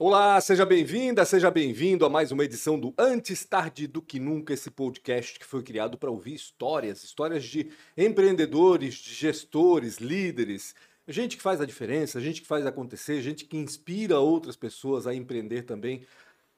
Olá, seja bem-vinda, seja bem-vindo a mais uma edição do Antes Tarde do Que Nunca, esse podcast que foi criado para ouvir histórias, histórias de empreendedores, de gestores, líderes, gente que faz a diferença, gente que faz acontecer, gente que inspira outras pessoas a empreender também,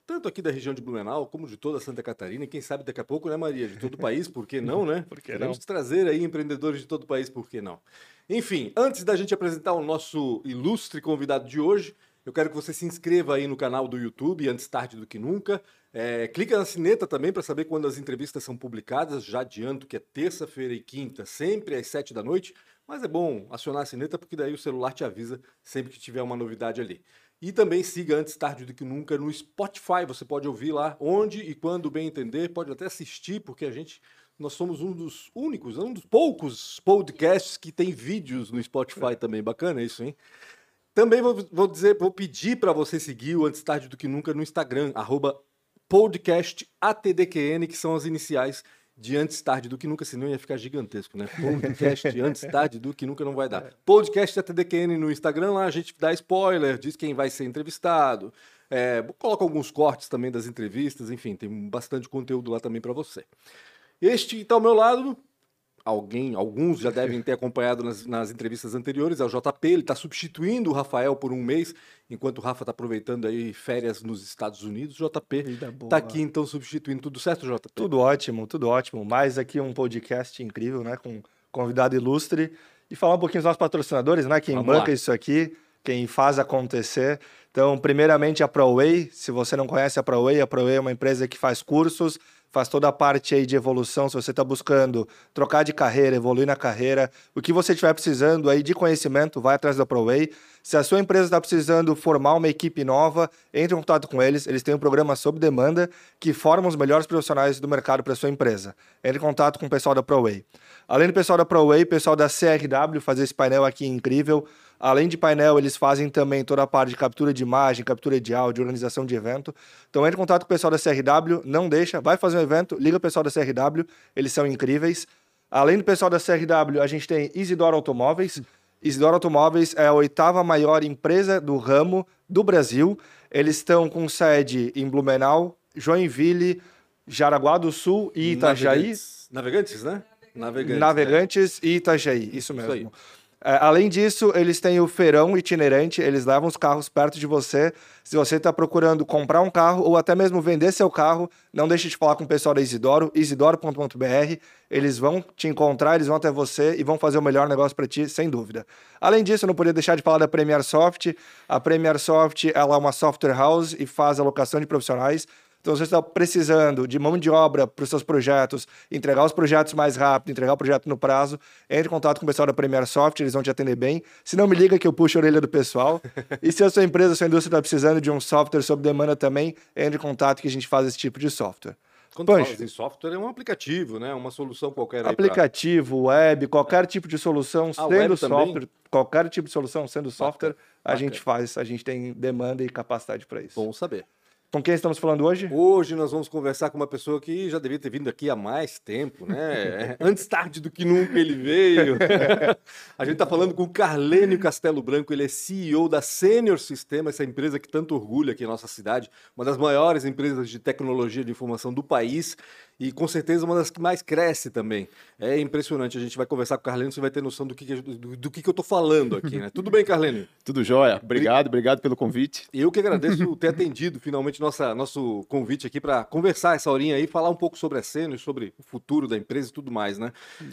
tanto aqui da região de Blumenau como de toda Santa Catarina, e quem sabe daqui a pouco, né, Maria, de todo o país, por que não, né? Por que Queremos não? trazer aí empreendedores de todo o país, por que não? Enfim, antes da gente apresentar o nosso ilustre convidado de hoje, eu quero que você se inscreva aí no canal do YouTube, antes tarde do que nunca. É, clica na sineta também para saber quando as entrevistas são publicadas. Já adianto que é terça-feira e quinta, sempre às sete da noite. Mas é bom acionar a sineta porque daí o celular te avisa sempre que tiver uma novidade ali. E também siga antes tarde do que nunca no Spotify. Você pode ouvir lá onde e quando bem entender. Pode até assistir porque a gente nós somos um dos únicos, um dos poucos podcasts que tem vídeos no Spotify também. Bacana isso, hein? Também vou, vou dizer, vou pedir para você seguir o Antes Tarde do Que Nunca no Instagram, arroba podcastatdqn, que são as iniciais de Antes Tarde do Que Nunca, senão ia ficar gigantesco, né? Podcast Antes Tarde do Que Nunca não vai dar. Podcast ATDQN no Instagram, lá a gente dá spoiler, diz quem vai ser entrevistado, é, coloca alguns cortes também das entrevistas, enfim, tem bastante conteúdo lá também para você. Este que está ao meu lado, alguém, alguns já devem ter acompanhado nas, nas entrevistas anteriores, é o JP, ele está substituindo o Rafael por um mês, enquanto o Rafa está aproveitando aí férias nos Estados Unidos, o JP está aqui então substituindo. Tudo certo, JP? Tudo ótimo, tudo ótimo. Mais aqui um podcast incrível, né? Com convidado ilustre. E falar um pouquinho dos nossos patrocinadores, né? Quem Vamos banca lá. isso aqui, quem faz acontecer. Então, primeiramente, a ProWay. Se você não conhece a ProWay, a ProWay é uma empresa que faz cursos, faz toda a parte aí de evolução. Se você está buscando trocar de carreira, evoluir na carreira, o que você estiver precisando aí de conhecimento, vai atrás da ProWay. Se a sua empresa está precisando formar uma equipe nova, entre em contato com eles. Eles têm um programa sob demanda que forma os melhores profissionais do mercado para sua empresa. Entre em contato com o pessoal da ProWay. Além do pessoal da ProWay, o pessoal da CRW fazer esse painel aqui incrível. Além de painel, eles fazem também toda a parte de captura de imagem, captura de áudio, organização de evento. Então entre em contato com o pessoal da CRW, não deixa, vai fazer um evento, liga o pessoal da CRW, eles são incríveis. Além do pessoal da CRW, a gente tem Isidoro Automóveis. Isidoro Automóveis é a oitava maior empresa do ramo do Brasil. Eles estão com sede em Blumenau, Joinville, Jaraguá do Sul e Itajaí. Navegantes, Navegantes né? Navegantes. Navegantes e Itajaí, isso mesmo. aí. É, além disso, eles têm o feirão itinerante, eles levam os carros perto de você. Se você está procurando comprar um carro ou até mesmo vender seu carro, não deixe de falar com o pessoal da Isidoro, isidoro.br. Eles vão te encontrar, eles vão até você e vão fazer o melhor negócio para ti, sem dúvida. Além disso, não podia deixar de falar da Premier Soft. A Premier Soft ela é uma software house e faz alocação de profissionais. Então, se você está precisando de mão de obra para os seus projetos, entregar os projetos mais rápido, entregar o projeto no prazo, entre em contato com o pessoal da Premier Soft, eles vão te atender bem. Se não, me liga que eu puxo a orelha do pessoal. e se a sua empresa, a sua indústria está precisando de um software sob demanda também, entre em contato que a gente faz esse tipo de software. Quando fala em software, é um aplicativo, né? Uma solução qualquer aí pra- Aplicativo, web, qualquer tipo de solução, Ah, sendo web também? software, qualquer tipo de solução sendo software, a bacana. gente faz, a gente tem demanda e capacidade para isso. Bom saber. Com quem estamos falando hoje? Hoje nós vamos conversar com uma pessoa que já devia ter vindo aqui há mais tempo, né? Antes tarde do que nunca ele veio. A gente está falando com o Carlênio Castelo Branco, ele é CEO da Senior Sistema, essa empresa que tanto orgulha aqui em nossa cidade, uma das maiores empresas de tecnologia de informação do país e com certeza uma das que mais cresce também. É impressionante, a gente vai conversar com o Carlênio, você vai ter noção do que, do, do que, que eu tô falando aqui, né? Tudo bem, Carlênio? Tudo jóia. Obrigado, obrigado pelo convite. Eu que agradeço ter atendido finalmente nossa, nosso convite aqui para conversar essa horinha aí, falar um pouco sobre a cena e sobre o futuro da empresa e tudo mais, né?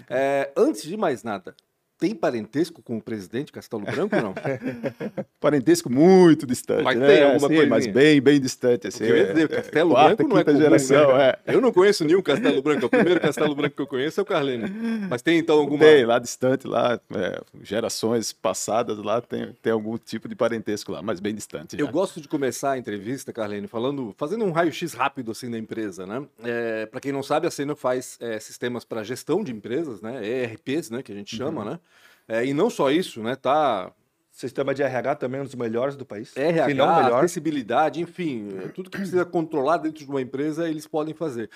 É, antes de mais nada, tem parentesco com o presidente Castelo Branco ou não? Parentesco muito distante, Mas né? tem alguma coisinha? Mas bem, bem distante. Assim, eu ia dizer, é- Castelo quarta, Branco não é comum, geração, né? é. Eu não conheço nenhum Castelo Branco, é o primeiro Castelo Branco que eu conheço é o Carlene. Mas tem então alguma... Tem, lá distante, lá, é, gerações passadas lá, tem, tem algum tipo de parentesco lá, mas bem distante. Eu já. gosto de começar a entrevista, Carlene, falando, fazendo um raio-x rápido assim da empresa, né? É, para quem não sabe, a Senior faz é, sistemas para gestão de empresas, né? ERPs, né? Que a gente chama, né? É, e não só isso, né? Tá Sistema de RH também é um dos melhores do país. RH, não melhor. acessibilidade, enfim, é, tudo que precisa controlar dentro de uma empresa eles podem fazer.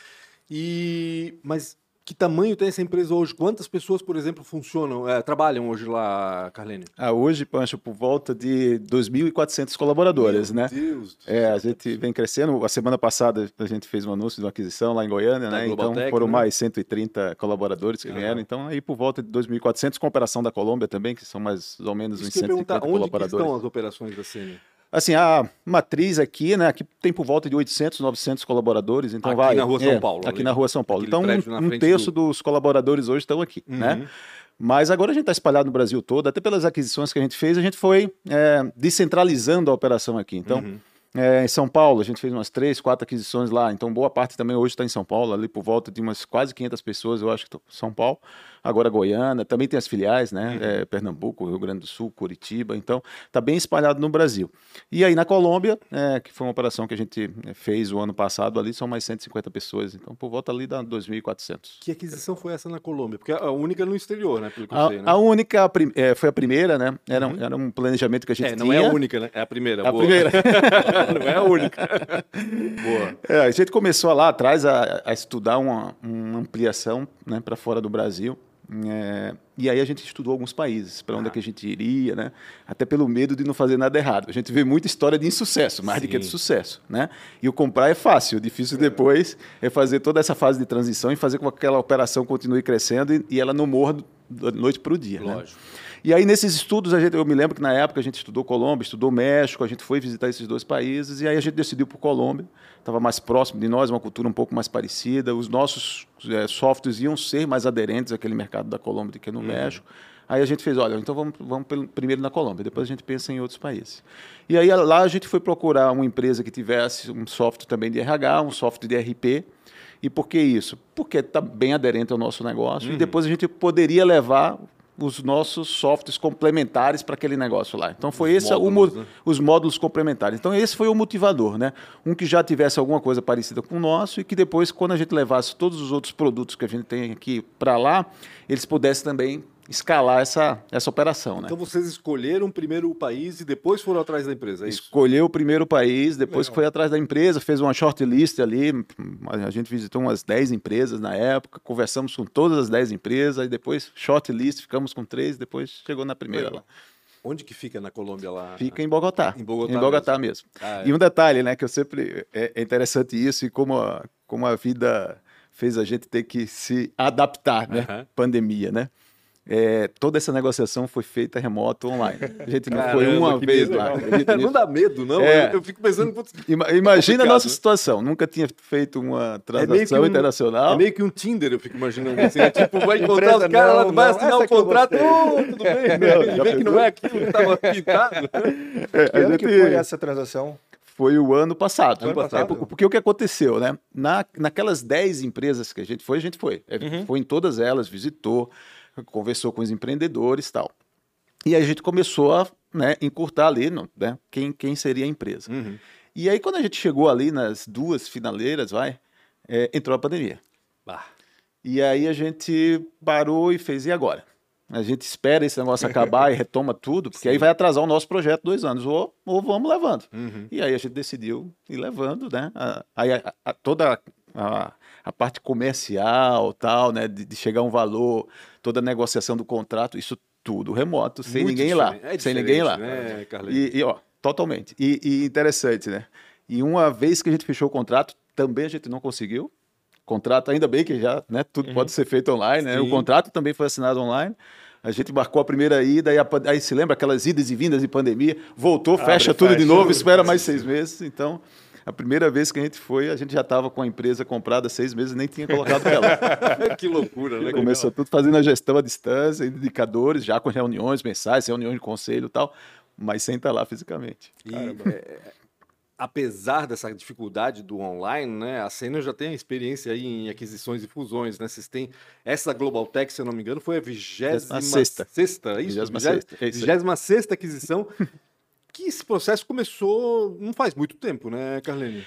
E mas que tamanho tem essa empresa hoje? Quantas pessoas, por exemplo, funcionam, é, trabalham hoje lá, Carlene? Ah, hoje, Pancho, por volta de 2.400 colaboradores, Meu né? Deus do É, céu. a gente vem crescendo. A semana passada a gente fez um anúncio de uma aquisição lá em Goiânia, Da né? Então Globaltech, foram né? mais 130 colaboradores que Aham. vieram. Então aí por volta de 2.400, com a operação da Colômbia também, que são mais ou menos Isso uns que eu ia 150 perguntar, onde colaboradores. estão as operações da Sênior? Assim, a matriz aqui, né? Aqui tem por volta de 800, 900 colaboradores. Então Aqui vai. na Rua São é, Paulo, Aqui ali. na Rua São Paulo. Aquele Então um, um terço do- dos colaboradores hoje estão aqui, Uhum. né? Mas agora a gente está espalhado no Brasil todo, até pelas aquisições que a gente fez, a gente foi é, descentralizando a operação aqui. Então, Uhum. é, em São Paulo, a gente fez umas três, quatro aquisições lá. Então, boa parte também hoje está em São Paulo, ali por volta de umas quase 500 pessoas, eu acho que estão em São Paulo. Agora Goiânia, também tem as filiais, né? Uhum. É, Pernambuco, Rio Grande do Sul, Curitiba. Então, está bem espalhado no Brasil. E aí na Colômbia, é, que foi uma operação que a gente é, fez o ano passado ali, são mais 150 pessoas. Então, por volta ali da 2.400. Que aquisição foi essa na Colômbia? Porque é a única no exterior, né? Pelo que eu A, sei, né? a única, a prim- é, foi a primeira, né? Era, um- era um planejamento que a gente É, tinha. não é a única, né? É a primeira. A boa. primeira. não é a única. Boa. É, a gente começou lá atrás a, a estudar uma, uma ampliação né, para fora do Brasil. É, e aí a gente estudou alguns países, para onde Ah. é que a gente iria, né? Até pelo medo de não fazer nada errado. A gente vê muita história de insucesso, mais do que de Sim. sucesso, né? E o comprar é fácil, o difícil depois é fazer toda essa fase de transição e fazer com que aquela operação continue crescendo e, e ela não morra da noite para o dia, né? E aí, nesses estudos, a gente, eu me lembro que na época a gente estudou Colômbia, estudou México, a gente foi visitar esses dois países, e aí a gente decidiu por Colômbia, estava mais próximo de nós, uma cultura um pouco mais parecida, os nossos eh, softwares iam ser mais aderentes àquele mercado da Colômbia do que no México. Aí a gente fez, olha, então vamos, vamos pelo- primeiro na Colômbia, depois a gente pensa em outros países. E aí lá a gente foi procurar uma empresa que tivesse um software também de RH, um software de RP, e por que isso? Porque está bem aderente ao nosso negócio, e depois a gente poderia levar os nossos softwares complementares para aquele negócio lá. Então foi Os esse o módulos, mo- né? os módulos complementares. Então esse foi o motivador, né? Um que já tivesse alguma coisa parecida com o nosso e que depois, quando a gente levasse todos os outros produtos que a gente tem aqui para lá, eles pudessem também escalar essa, essa operação, né? Então vocês escolheram primeiro o país e depois foram atrás da empresa, é? Escolheu o primeiro país, depois foi atrás da empresa, fez uma shortlist ali. A gente visitou umas 10 empresas na época, conversamos com todas as 10 empresas, aí depois shortlist, ficamos com três, depois chegou na primeira Legal. lá. Onde que fica na Colômbia lá? Fica em Bogotá. Em Bogotá Em Bogotá mesmo. Ah, é. E um detalhe, né, que eu sempre. É, é interessante isso e como a, como a vida fez a gente ter que se adaptar, né? Pandemia, né? É, toda essa negociação foi feita remoto online. A gente não foi Caramba, uma que vez lá. Não dá medo, não? É. Eu, fico pensando, putz, Ima- Imagina a nossa né? situação. Nunca tinha feito uma é transação meio que um, internacional. É meio que um Tinder, eu fico imaginando assim. É tipo, vai encontrar os caras lá, não, vai assinar o contrato, ô, tudo bem, Não, e já vê que não é aquilo que estava pintado. É, Que ano que foi essa transação? Foi o ano passado. Ano passado. É, por- porque o que aconteceu, né? Na, naquelas 10 empresas que a gente foi, a gente foi. É, Uhum. Foi em todas elas, visitou, conversou com os empreendedores e tal. E aí a gente começou a né, encurtar ali né, quem, quem seria a empresa. Uhum. E aí, quando a gente chegou ali nas duas finaleiras, vai, é, entrou a pandemia. Bah, E aí a gente parou e fez, e agora? A gente espera esse negócio acabar e retoma tudo, porque aí vai atrasar o nosso projeto dois anos, ou, ou vamos levando. uhum. E aí a gente decidiu ir levando, né? A- Aí a- a- toda a, a parte comercial, tal, né? De, de chegar a um valor, toda a negociação do contrato, isso tudo remoto, sem Muito ninguém lá. É sem ninguém lá. Né? E, e, ó, totalmente. E, e interessante, né? E uma vez que a gente fechou o contrato, também a gente não conseguiu. Contrato, ainda bem que já, né? Tudo pode ser feito online, né? Sim. O contrato também foi assinado online. A gente marcou a primeira ida, e a aí se lembra aquelas idas e vindas de pandemia, voltou, fecha tudo de novo, espera mais seis meses. Então, a primeira vez que a gente foi, a gente já estava com a empresa comprada há seis meses, nem tinha colocado ela. que loucura, né? Começou tudo fazendo a gestão à distância, indicadores, já com reuniões mensais, reuniões de conselho e tal, mas sem estar lá fisicamente. E, é, apesar dessa dificuldade do online, né, a Sênior já tem experiência aí em aquisições e fusões, né? Vocês têm essa Global Tech, se eu não me engano, foi a vigésima sexta. sexta, é isso? Vigésima Vigé- sexta, é isso aí. Vigésima sexta aquisição. Que esse processo começou não faz muito tempo, né, Carlene?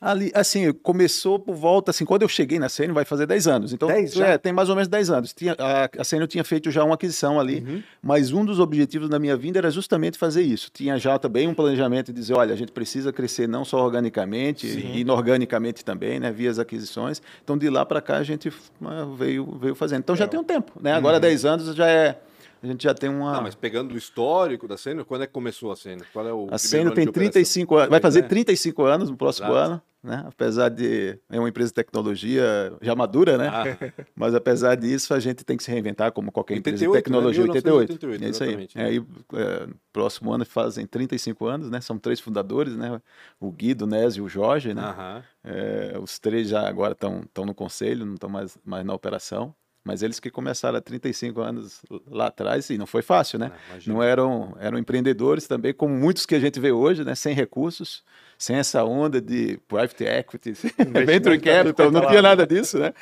Ali, assim, começou por volta, assim, quando eu cheguei na Sênior, vai fazer 10 anos. Então, 10 já? é, tem mais ou menos 10 anos. Tinha, a, a Sênior tinha feito já uma aquisição ali, Uhum. mas um dos objetivos da minha vinda era justamente fazer isso. Tinha já também um planejamento de dizer, olha, a gente precisa crescer não só organicamente, Sim. e inorganicamente também, né, via as aquisições. Então, de lá para cá, a gente ah, veio, veio fazendo. Então, já tem um tempo, né? Agora, 10 anos já é... A gente já tem uma... Não, mas pegando o histórico da Sênior, quando é que começou a Sênior? Qual é o A Sênior tem de operação? 35 anos, vai fazer É. 35 anos no próximo Exato. ano, né? Apesar de é uma empresa de tecnologia já madura, né? Ah, Mas apesar disso, a gente tem que se reinventar como qualquer empresa de 88, tecnologia. né? 88. 1988, é isso aí. exatamente. É, aí, é, próximo ano fazem 35 anos, né? São três fundadores, né? O Guido, o Nésio e o Jorge, né? É, os três já agora estão no conselho, não estão mais, mais na operação. Mas eles que começaram há 35 anos lá atrás, e não foi fácil, né? Não, imagina. Não eram, eram empreendedores também, como muitos que a gente vê hoje, né? Sem recursos, sem essa onda de private equity, venture capital, não tinha nada disso, né?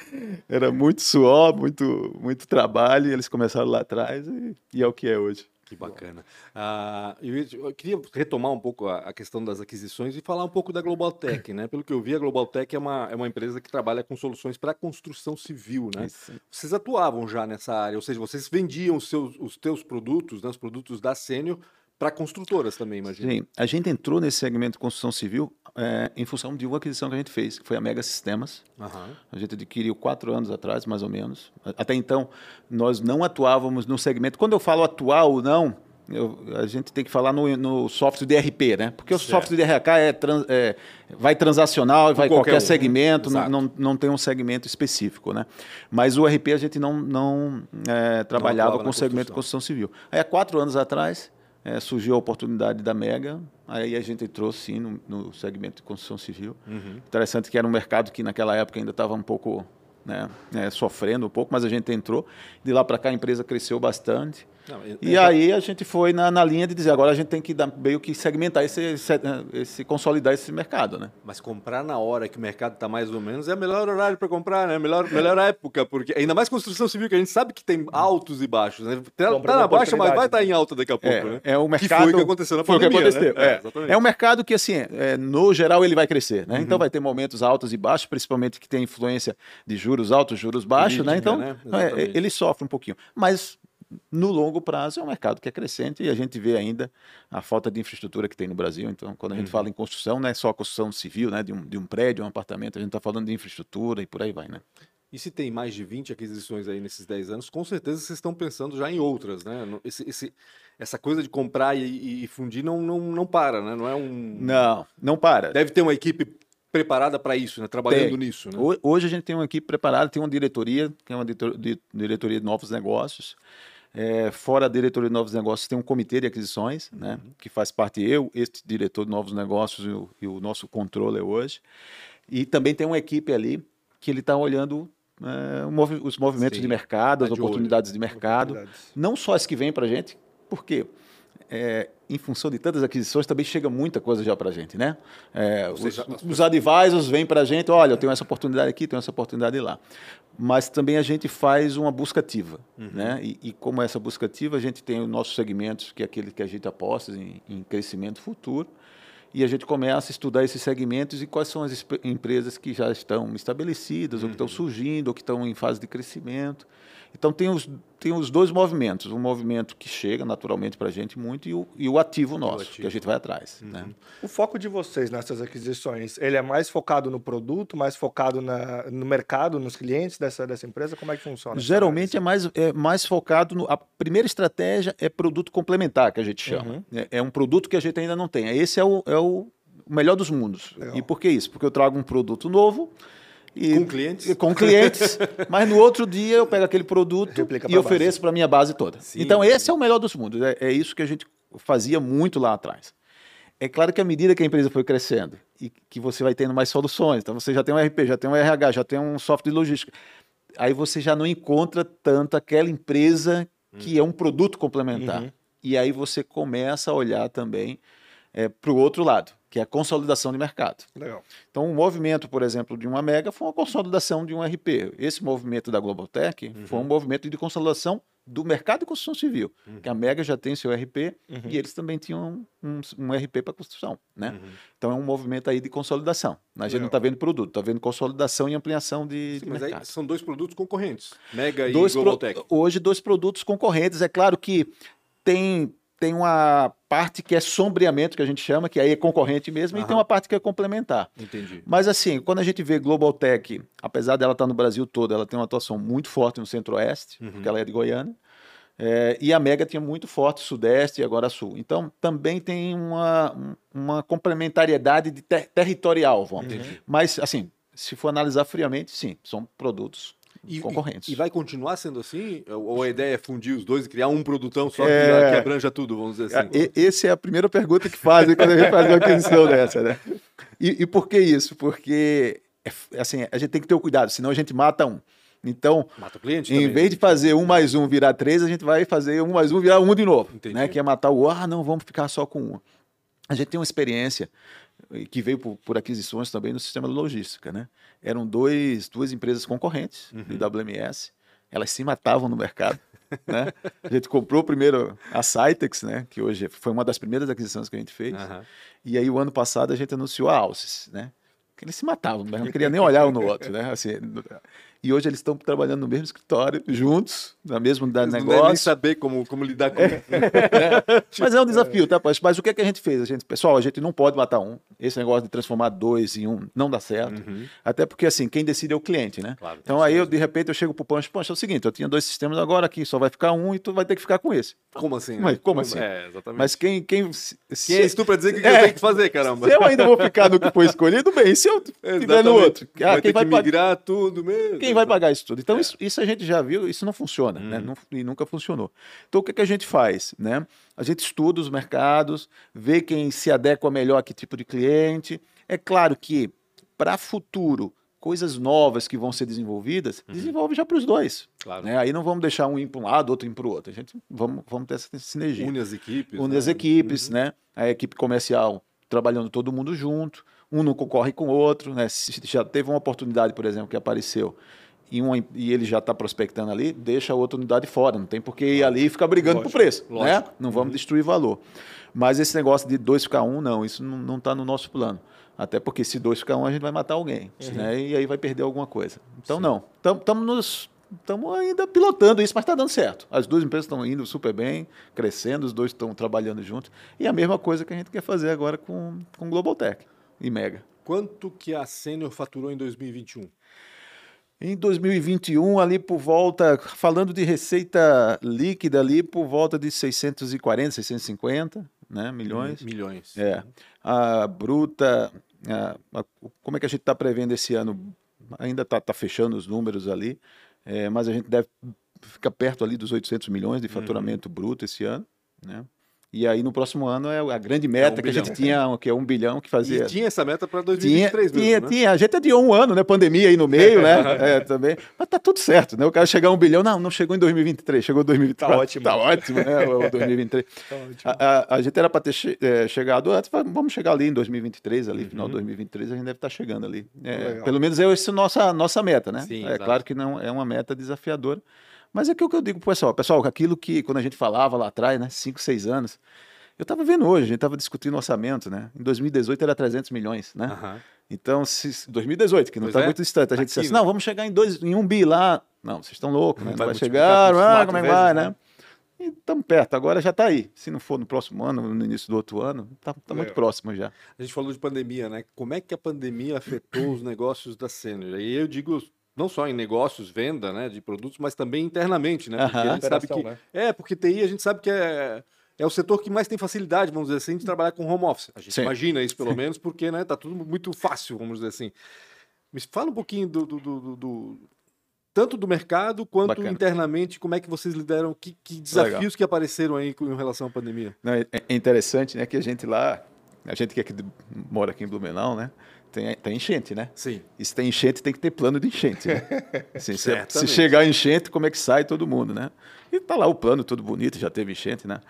Era muito suor, muito, muito trabalho, e eles começaram lá atrás e, e é o que é hoje. Que bacana. Ah, eu, ia- eu queria retomar um pouco a, questão das aquisições e falar um pouco da Global Tech, né? Pelo que eu vi, a Global Tech é uma, é uma empresa que trabalha com soluções para construção civil, né? Isso. Vocês atuavam já nessa área, ou seja, vocês vendiam os, seus, os teus produtos, né, os produtos da Sênior, para construtoras também, imagino. Sim, a gente entrou nesse segmento de construção civil é, em função de uma aquisição que a gente fez, que foi a Mega Sistemas. Aham. A gente adquiriu quatro anos atrás, mais ou menos. Até então, nós não atuávamos no segmento. Quando eu falo atuar ou não, eu- a gente tem que falar no, no software de RP, né? Porque o Certo. software de RH é, trans- é- vai transacional, vai qualquer qualquer, um, né? segmento, não, não, não tem um segmento específico, né? Mas o RP a gente não, não é, trabalhava atuava com o segmento de construção civil. Aí, há quatro anos atrás, é, surgiu a oportunidade da Mega, aí a gente entrou, sim, no, no segmento de construção civil. Uhum. Interessante que era um mercado que naquela época ainda estava um pouco né, né, sofrendo um pouco, mas a gente entrou. De lá para cá a empresa cresceu bastante. Não, é- E é- aí a gente foi na, na linha de dizer, agora a gente tem que dar, meio que segmentar esse, esse, esse consolidar esse mercado, né? Mas comprar na hora que o mercado está mais ou menos é o melhor horário para comprar, né? Melhor, melhor época, porque ainda mais construção civil, que a gente sabe que tem altos e baixos, né? Tá, tá na baixa, mas vai estar em alta daqui a pouco, É, né? é o Que mercado. foi o que aconteceu na foi o que pandemia, aconteceu, né? é. É, exatamente. É um mercado que, assim, é, no geral, ele vai crescer, né? Uhum. Então vai ter momentos altos e baixos, principalmente que tem influência de juros altos, juros baixos, né? Então, né? é, ele sofre um pouquinho. Mas no longo prazo é um mercado que é crescente e a gente vê ainda a falta de infraestrutura que tem no Brasil. Então, quando a Uhum. gente fala em construção, não é só a construção civil, né? De um, de um prédio, um apartamento, a gente está falando de infraestrutura e por aí vai, né? E se tem mais de 20 aquisições aí nesses 10 anos, com certeza vocês estão pensando já em outras, né? Esse, esse- essa coisa de comprar e, e- fundir não, não, não para, né? Não é um. Não, não para. Deve ter uma equipe preparada para isso, né? Trabalhando Tem. nisso, né? Ho- Hoje a gente tem uma equipe preparada, tem uma diretoria, que é uma diretor- di- diretoria de novos negócios. É, fora a diretoria de novos negócios, tem um comitê de aquisições, né, que faz parte eu, este diretor de novos negócios e o, e o nosso controller hoje. E também tem uma equipe ali que ele está olhando é, os movimentos Sim, de mercado, tá as de olho. oportunidades de mercado, Oportunidades. não só as que vêm para a gente, porque é, em função de tantas aquisições também chega muita coisa já para a gente, né? É, os, seja, os advisors vêm para a gente, olha, eu tenho essa oportunidade aqui, tenho essa oportunidade lá. Mas também a gente faz uma busca ativa, Uhum. né? E, e como essa busca ativa, a gente tem os nossos segmentos, que é aquele que a gente aposta em, em crescimento futuro, e a gente começa a estudar esses segmentos e quais são as empresas que já estão estabelecidas, ou que Uhum. estão surgindo, ou que estão em fase de crescimento. Então, tem os, tem os dois movimentos. Um movimento que chega naturalmente para a gente muito e o, e o ativo nosso, ativo. que a gente vai atrás. Uhum. Né? O foco de vocês nessas aquisições, ele é mais focado no produto, mais focado na- no mercado, nos clientes dessa, dessa empresa? Como é que funciona? Geralmente é mais, é mais focado no. A primeira estratégia é produto complementar, que a gente chama. Uhum. É, é um produto que a gente ainda não tem. Esse é o, é o melhor dos mundos. Legal. E por que isso? Porque eu trago um produto novo. E, Com clientes. Com clientes, mas no outro dia eu pego aquele produto Replica e ofereço para a minha base toda. Sim. Então, esse é o melhor dos mundos. É, é isso que a gente fazia muito lá atrás. É claro que à medida que a empresa foi crescendo e que você vai tendo mais soluções, então você já tem um RP, já tem um RH, já tem um software de logística, aí você já não encontra tanto aquela empresa que é um produto complementar. Uhum. E aí você começa a olhar também para o outro lado. Que é a consolidação de mercado. Legal. Então, o movimento, por exemplo, de uma Mega foi uma consolidação de um RP. Esse movimento da Globaltech foi um movimento de consolidação do mercado de construção civil, que a Mega já tem seu RP e eles também tinham um, um RP para construção, né? Então é um movimento aí de consolidação. A gente Legal. não está vendo produto, está vendo consolidação e ampliação de, Sim, de mas aí mercado. são dois produtos concorrentes. Mega Dois e pro- Globaltech. Hoje, dois produtos concorrentes. É claro que tem, tem uma parte que é sombreamento, que a gente chama, que aí é concorrente mesmo, e tem uma parte que é complementar. Entendi. Mas assim, quando a gente vê Global Tech, apesar dela estar no Brasil todo, ela tem uma atuação muito forte no Centro-Oeste, Uhum. porque ela é de Goiânia. É, e a Mega tinha muito forte Sudeste e agora Sul. Então, também tem uma, um- uma complementariedade de ter- territorial, vamos. Entendi. Mas, assim, se for analisar friamente, sim, são produtos E, concorrentes. E, e vai continuar sendo assim? Ou a ideia é fundir os dois e criar um produtão só É. que, que abranja tudo, vamos dizer assim? e- Essa é a primeira pergunta que fazem quando a gente faz uma aquisição dessa, né? E, e por que isso? Porque é f- assim, a gente tem que ter o cuidado, senão a gente mata um. Então, Mata o cliente em também, vez né? de fazer um mais um virar três, a gente vai fazer um mais um virar um de novo. Entendi. Né? Que é matar o ah, não, vamos ficar só com um. A gente tem uma experiência que veio por, por aquisições também no sistema de logística, né? Eram dois, duas empresas concorrentes Uhum. de WMS, elas se matavam no mercado. Né? A gente comprou primeiro a Cytex, né? que hoje foi uma das primeiras aquisições que a gente fez. Aham. E aí, o ano passado, a gente anunciou a Alces, né? Que eles se matavam, mas não queria nem olhar um no outro, né? Assim, e hoje eles estão trabalhando no mesmo escritório, juntos, na mesma unidade de devem nem negócio. saber como, como lidar com Mas é um desafio, tá? Mas, mas o que, é que a gente fez? A gente, pessoal, a gente não pode matar um. Esse negócio de transformar dois em um não dá certo. Até porque, assim, quem decide é o cliente, né? Uhum. Claro, então aí, eu, de repente, eu chego pro Pancho, Pancho, é o seguinte, eu tinha dois sistemas, agora aqui só vai ficar um e tu vai ter que ficar com esse. Como assim? né? Mas como assim? É, exatamente. Mas quem... Quem, se, Quem é isso tu pra dizer o que, que eu É. tenho que fazer, caramba? se eu ainda vou ficar no que foi escolhido, bem. Se eu tiver no outro, ah, vai quem ter vai que pagar? migrar tudo mesmo. Quem vai pagar isso tudo? Então, É. isso, isso a gente já viu, isso não funciona, né? Não- e nunca funcionou. Então, o que, que a gente faz? Né? A gente estuda os mercados, vê quem se adequa melhor a que tipo de cliente. É claro que, para futuro, coisas novas que vão ser desenvolvidas, desenvolve já para os dois. Claro. Né? Aí não vamos deixar um ir para um lado, outro ir para o outro. A gente vamos, vamos ter essa sinergia Une as equipes. une né? as equipes, né? A equipe comercial trabalhando todo mundo junto, um não concorre com o outro, né? Se já teve uma oportunidade, por exemplo, que apareceu e, uma, e ele já está prospectando ali, deixa a outra unidade fora, não tem por que ir ali e ficar brigando Lógico, por preço, né? Não vamos destruir valor. Mas esse negócio de dois ficar um, não, isso não está no nosso plano. Até porque se dois ficar um, a gente vai matar alguém, né? E aí vai perder alguma coisa. Então, não. Estamos nos Estamos ainda pilotando isso, mas está dando certo. As duas empresas estão indo super bem, crescendo, os dois estão trabalhando juntos. E a mesma coisa que a gente quer fazer agora com, com Global Tech e Mega. Quanto que a Sênior faturou em 2021? Em 2021, ali por volta, falando de receita líquida ali, por volta de 640, 650 né, milhões. Milhões. É. A bruta, a- a- como é que a gente está prevendo esse ano? Ainda está fechando os números ali, é, mas a gente deve ficar perto ali dos 800 milhões de faturamento bruto esse ano, né? E aí no próximo ano é a grande meta que a bilhão. gente tinha, que é um bilhão que fazia. E tinha essa meta para Tinha, 2023 mesmo, tinha, né? tinha. A gente adiou um ano, né? Pandemia aí no meio, né? É, também. Mas tá tudo certo, né? O cara chegar a um bilhão, não, não chegou em 2023, chegou em 2024. Tá ótimo. Tá ótimo, né? O 2023. Tá ótimo. A, a- a gente era para ter che- eh, chegado antes, vamos chegar ali em 2023, ali, final de 2023, a gente deve estar chegando ali. É, pelo menos é essa nossa nossa meta, né? Sim, é exato. claro que não é uma meta desafiadora, mas é aquilo que eu digo pro pessoal, pessoal, aquilo que quando a gente falava lá atrás, né, 5, 6 anos, eu estava vendo hoje, a gente estava discutindo orçamento, né? Em 2018 era 300 milhões, né? Aham. Então, se 2018, que não está é. muito distante, a gente Aqui, disse assim, né? não, vamos chegar em, dois, em um bi lá. Não, vocês estão loucos, né? Vai Não vai multiplicar chegar, ah, como é que vai, né? né? E estamos perto, agora já está aí. Se não for no próximo ano, no início do outro ano, está muito Legal. próximo já. A gente falou de pandemia, né? Como é que a pandemia afetou os negócios da Sênior? E eu digo não só em negócios, venda, né, de produtos, mas também internamente, né? Porque Aham. a gente sabe que né? é porque TI a gente sabe que é é o setor que mais tem facilidade, vamos dizer assim, de trabalhar com home office. A gente Sim. imagina isso pelo menos, porque né, tá tudo muito fácil, vamos dizer assim. Me fala um pouquinho do, do- do- do- do- tanto do mercado quanto Bacana. internamente, como é que vocês lideram, que, que desafios que apareceram aí com- em relação à pandemia? Não, é, é interessante, né, que a gente lá, a gente que aqui de- mora aqui em Blumenau, né, tem, tem enchente, né? Sim. E se tem enchente, tem que ter plano de enchente. Né? Assim, se, se Certamente. chegar enchente, como é que sai todo mundo, né? E tá lá o plano todo bonito, já teve enchente, né?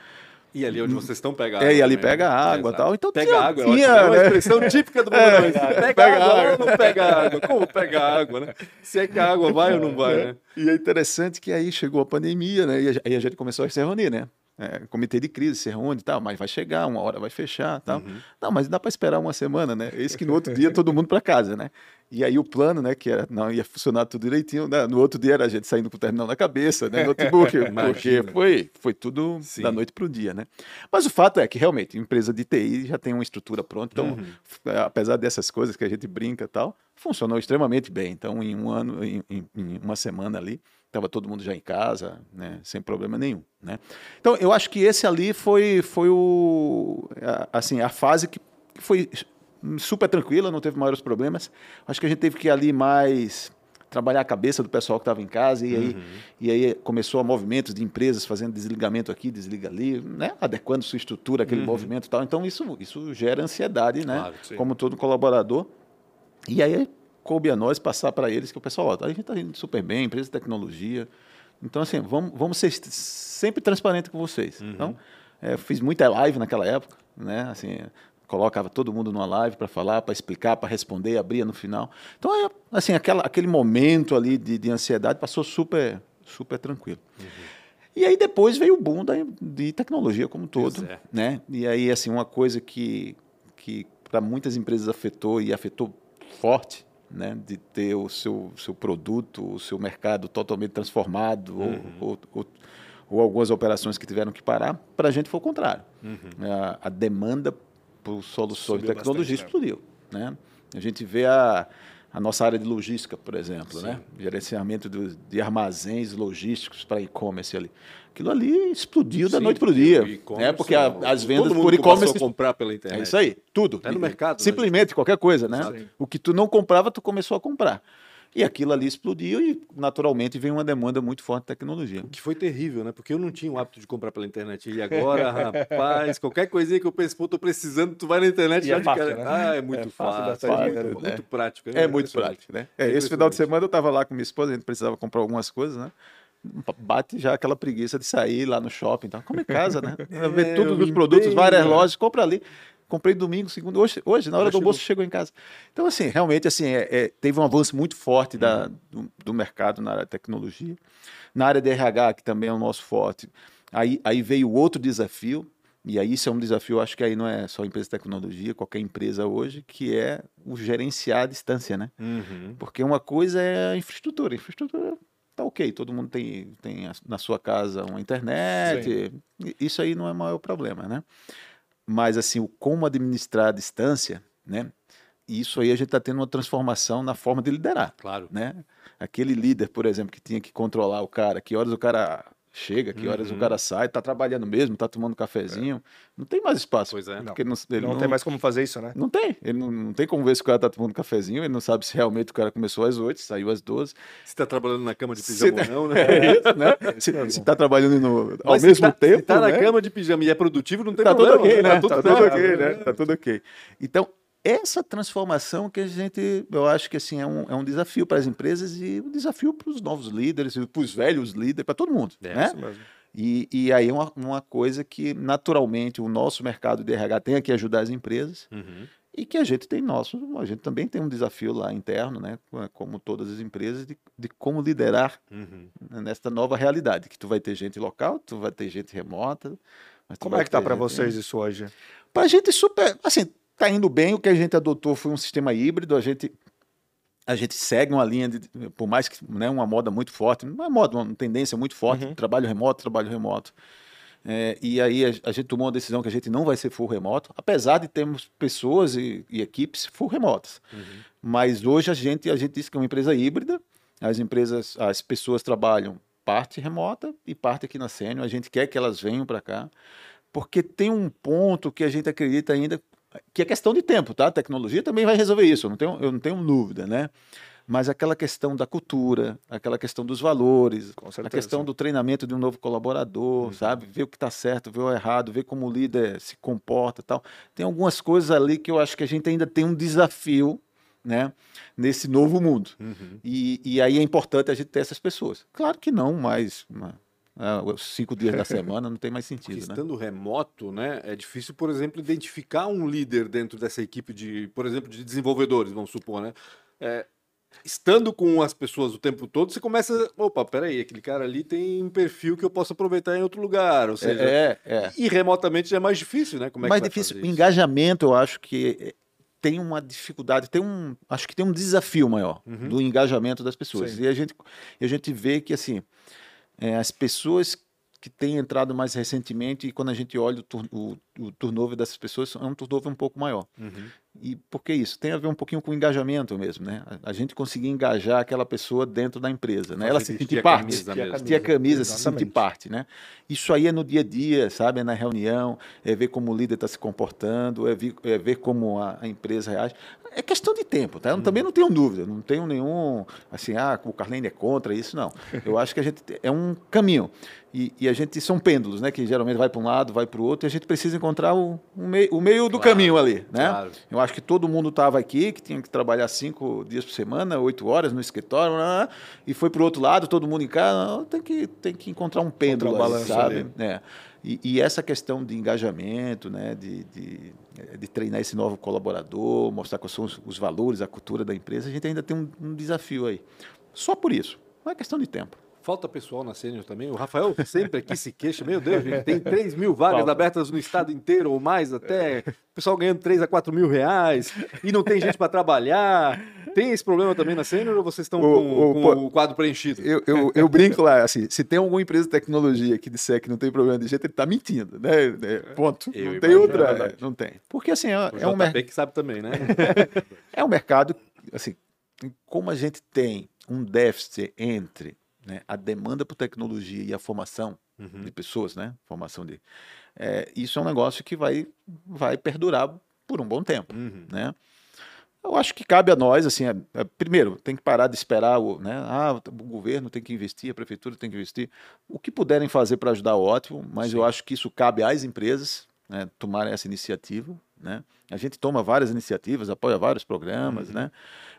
E ali onde vocês estão pega água. É, e ali também, pega né? água e tal. Então Pega tinha, água, é tinha, é uma né? expressão típica do Moranões. pega, pega água, água. ou não pega água? Como pega água, né? Se é que a água vai ou não vai, né? E é interessante que aí chegou a pandemia, né? E aí a gente começou a se reunir, né? É, comitê de crise se reúne e tal, mas vai chegar, uma hora vai fechar tal. Não, mas dá para esperar uma semana, né? Esse que no outro dia todo mundo para casa, né? E aí o plano, né, que era, não ia funcionar tudo direitinho, né? no outro dia era a gente saindo com o terminal na cabeça, né? Notebook, porque foi, foi tudo Sim. da noite para o dia, né? Mas o fato é que realmente, empresa de TI já tem uma estrutura pronta, então, f- apesar dessas coisas que a gente brinca e tal, funcionou extremamente bem. Então, em um ano, em, em- em uma semana ali, estava todo mundo já em casa, né, sem problema nenhum, né? Então, eu acho que esse ali foi, foi o, a- assim, a fase que que foi super tranquila, não teve maiores problemas. Acho que a gente teve que ir ali mais trabalhar a cabeça do pessoal que estava em casa e aí, e aí começou a movimentos de empresas fazendo desligamento aqui, desliga ali, né? adequando sua estrutura aquele movimento e tal. Então isso, isso gera ansiedade, né? Claro. Como todo colaborador. E aí coube a nós passar para eles que o pessoal, ó, a gente está indo super bem, empresa de tecnologia. Então, assim, vamos, vamos ser sempre transparente com vocês. Então, é, fiz muita live naquela época, né? Assim, colocava todo mundo numa live para falar, para explicar, para responder, abria no final. Então, é, assim, aquela, aquele momento ali de, de ansiedade passou super, super tranquilo. E aí depois veio o boom da, de tecnologia como um todo, é. né? E aí assim uma coisa que que para muitas empresas afetou e afetou forte, né? De ter o seu seu produto, o seu mercado totalmente transformado ou- Uhum. ou, ou, ou algumas operações que tiveram que parar. Para a gente foi o contrário. Uhum. A, a demanda por soluções de tecnologia bastante, né? explodiu, né? A gente vê a a nossa área de logística, por exemplo, né? Gerenciamento do- de armazéns logísticos para e-commerce ali. Aquilo ali explodiu da Sim, noite para o dia. o Né? Porque a- não, as todo vendas mundo por e-commerce. a comprar pela internet. É isso aí, tudo. Até no mercado, né? Simplesmente qualquer coisa, né? Exato. O que tu não comprava, tu começou a comprar. E aquilo ali explodiu e, naturalmente, veio uma demanda muito forte de tecnologia. Que foi terrível, né? Porque eu não tinha o hábito de comprar pela internet. E agora, rapaz, qualquer coisinha que eu penso, pô, tô precisando, tu vai na internet E já é de fácil, cara. né? Ah, é muito É fácil, fácil. bastante muito, dinheiro, né? muito prático. É muito impressionante. prático, né? É, esse final de semana eu estava lá com minha esposa, a gente precisava comprar algumas coisas, né? Bate já aquela preguiça de sair lá no shopping, então come em casa, né? Ver É, todos os produtos, várias né? lojas, compra ali. Comprei domingo, segundo, hoje, hoje na hora Já do almoço chegou em casa. Então, assim, realmente, assim, é- é, teve um avanço muito forte da, do, do mercado na área de tecnologia. Na área de RH, que também é o nosso forte, aí, aí veio outro desafio, e aí isso é um desafio, acho que aí não é só empresa de tecnologia, qualquer empresa hoje, que é o gerenciar a distância, né? Uhum. Porque uma coisa é a infraestrutura. A infraestrutura tá ok, todo mundo tem, tem na sua casa uma internet. e- Isso aí não é o maior problema, né? Mas assim, o como administrar a distância, né? Isso aí a gente está tendo uma transformação na forma de liderar, Claro. né? Aquele líder, por exemplo, que tinha que controlar o cara, que horas o cara chega, que horas o Uhum. cara sai, tá trabalhando mesmo, tá tomando um cafezinho, não tem mais espaço. Pois é. Porque não, ele Não, tem mais como fazer isso, né? não tem. Ele não, não tem como ver se o cara tá tomando cafezinho, ele não sabe se realmente o cara começou às 8, saiu às 12. Se tá trabalhando na cama de Se pijama ou não, né? É isso, né? se, se tá trabalhando no, ao Mas mesmo tá- tempo. Se tá na né? cama de pijama e é produtivo, não tem Tá tudo problema. ok, né? Tá tudo, certo. ok, né? Tá tudo ok. Então, essa transformação que a gente, eu acho que assim, é um, é um desafio para as empresas e um desafio para os novos líderes, para os velhos líderes, para todo mundo. É, né? Isso mesmo. E, e aí é uma, uma coisa que, naturalmente, o nosso mercado de RH tem que ajudar as empresas Uhum. e que a gente tem nosso, a gente também tem um desafio lá interno, né, como todas as empresas, de, de como liderar Uhum. nesta nova realidade, que tu vai ter gente local, tu vai ter gente remota. Como é que tá para vocês isso hoje? Pra gente super, assim, tá indo bem, o que a gente adotou foi um sistema híbrido, a gente a gente segue uma linha de, por mais que, né, uma moda muito forte, não é moda, uma tendência muito forte, Uhum. trabalho remoto, trabalho remoto. É, e aí a, a gente tomou uma decisão que a gente não vai ser full remoto, apesar de termos pessoas e, e equipes full remotas. Mas hoje a gente, a gente diz que é uma empresa híbrida, as empresas, as pessoas trabalham parte remota e parte aqui na Sênior, a gente quer que elas venham para cá, porque tem um ponto que a gente acredita ainda que é questão de tempo, tá? A tecnologia também vai resolver isso, eu não tenho, eu não tenho dúvida, né? Mas aquela questão da cultura, aquela questão dos valores, a questão do treinamento de um novo colaborador, sabe? Ver o que está certo, ver o errado, ver como o líder se comporta e tal. Tem algumas coisas ali que eu acho que a gente ainda tem um desafio, né? Nesse novo mundo. Uhum. E, e aí é importante a gente ter essas pessoas. Claro que não mais uma, ah, cinco dias da semana, não tem mais Porque sentido, né? estando remoto, né, é difícil, por exemplo, identificar um líder dentro dessa equipe de, por exemplo, de desenvolvedores, vamos supor, né? É, estando com as pessoas o tempo todo, você começa, opa, peraí, aquele cara ali tem um perfil que eu posso aproveitar em outro lugar, ou seja, É, é. e remotamente é mais difícil, né? Como é mais difícil. O engajamento, eu acho que eh, tem uma dificuldade, tem um, acho que tem um desafio maior Uhum. do engajamento das pessoas. Sim. E a gente, a gente vê que assim, eh, as pessoas que têm entrado mais recentemente e quando a gente olha o, tur- o, o turnover dessas pessoas é um turnover um pouco maior. Uhum. E por que isso? Tem a ver um pouquinho com o engajamento mesmo, né? A, a gente conseguir engajar aquela pessoa dentro da empresa, né? Ela se vestir sentir a parte, camisa mesmo. vestir a camisa, se sentir parte, né? Isso aí é no dia a dia, sabe? É na reunião, é ver como o líder está se comportando, é ver, é ver como a, a empresa reage. É questão de tempo, tá? Eu também não tenho dúvida, não tenho nenhum, assim, ah, o Carlene é contra isso, não. Eu acho que a gente te- é um caminho. E, e a gente são pêndulos, né? Que geralmente vai para um lado, vai para o outro, e a gente precisa encontrar o, o, meio, o meio do Claro, caminho ali, né? claro. Eu acho que todo mundo estava aqui, que tinha que trabalhar cinco dias por semana, oito horas no escritório, e foi para o outro lado, todo mundo em casa. Não, Tem que, tem que encontrar um pêndulo, Contrabalanço sabe? ali. É. E, e essa questão de engajamento, né, de, de, de treinar esse novo colaborador, mostrar quais são os, os valores, a cultura da empresa, a gente ainda tem um, um desafio aí. Só por isso. Não é questão de tempo. Falta pessoal na Sênior também. O Rafael sempre aqui se queixa. Meu Deus, gente, tem 3 mil vagas Falta. abertas no estado inteiro ou mais até. O pessoal ganhando 3 a 4 mil reais e não tem gente para trabalhar. Tem esse problema também na Sênior ou vocês estão O- com, o- com pô, o quadro preenchido? Eu, eu, eu brinco lá, assim, se tem alguma empresa de tecnologia que disser que não tem problema de jeito, ele está mentindo, né? É, Ponto. Eu não tem outra. é verdade. não tem. Porque, assim, é, é um, mer- JP que sabe também, né? é um mercado, assim, como a gente tem um déficit entre né, a demanda por tecnologia e a formação Uhum. de pessoas, né? Formação de. é, isso é um negócio que vai, vai perdurar por um bom tempo, Uhum. né? Eu acho que cabe a nós, assim, é- é, primeiro, tem que parar de esperar o, né? Ah, o governo tem que investir, a prefeitura tem que investir. O que puderem fazer para ajudar, ótimo, mas eu acho que isso cabe às empresas, né, tomarem essa iniciativa, né? A gente toma várias iniciativas, apoia vários programas, né?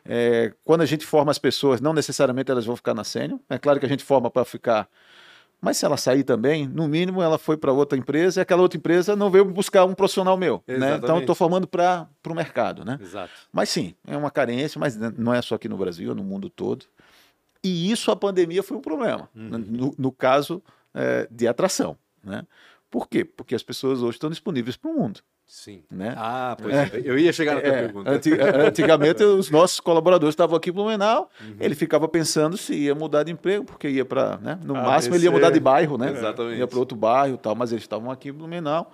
É, quando a gente forma as pessoas, não necessariamente elas vão ficar na sênior. É claro que a gente forma para ficar mas se ela sair também, no mínimo ela foi para outra empresa e aquela outra empresa não veio buscar um profissional meu. Né? Então eu estou formando para o mercado. Né? Exato. Mas sim, é uma carência, mas não é só aqui no Brasil, é no mundo todo. E isso a pandemia foi um problema, Uhum. né? no, no caso é, de atração. Né? Por quê? Porque as pessoas hoje estão disponíveis para o mundo. Sim. Né? Ah, pois é. Eu ia chegar na É, pergunta. anti- antigamente os nossos colaboradores estavam aqui em Blumenau, Uhum. ele ficava pensando se ia mudar de emprego, porque ia para, né, no Ah, máximo ele ia mudar de bairro, né? Exatamente. Ia para outro bairro, e tal, mas eles estavam aqui em Blumenau,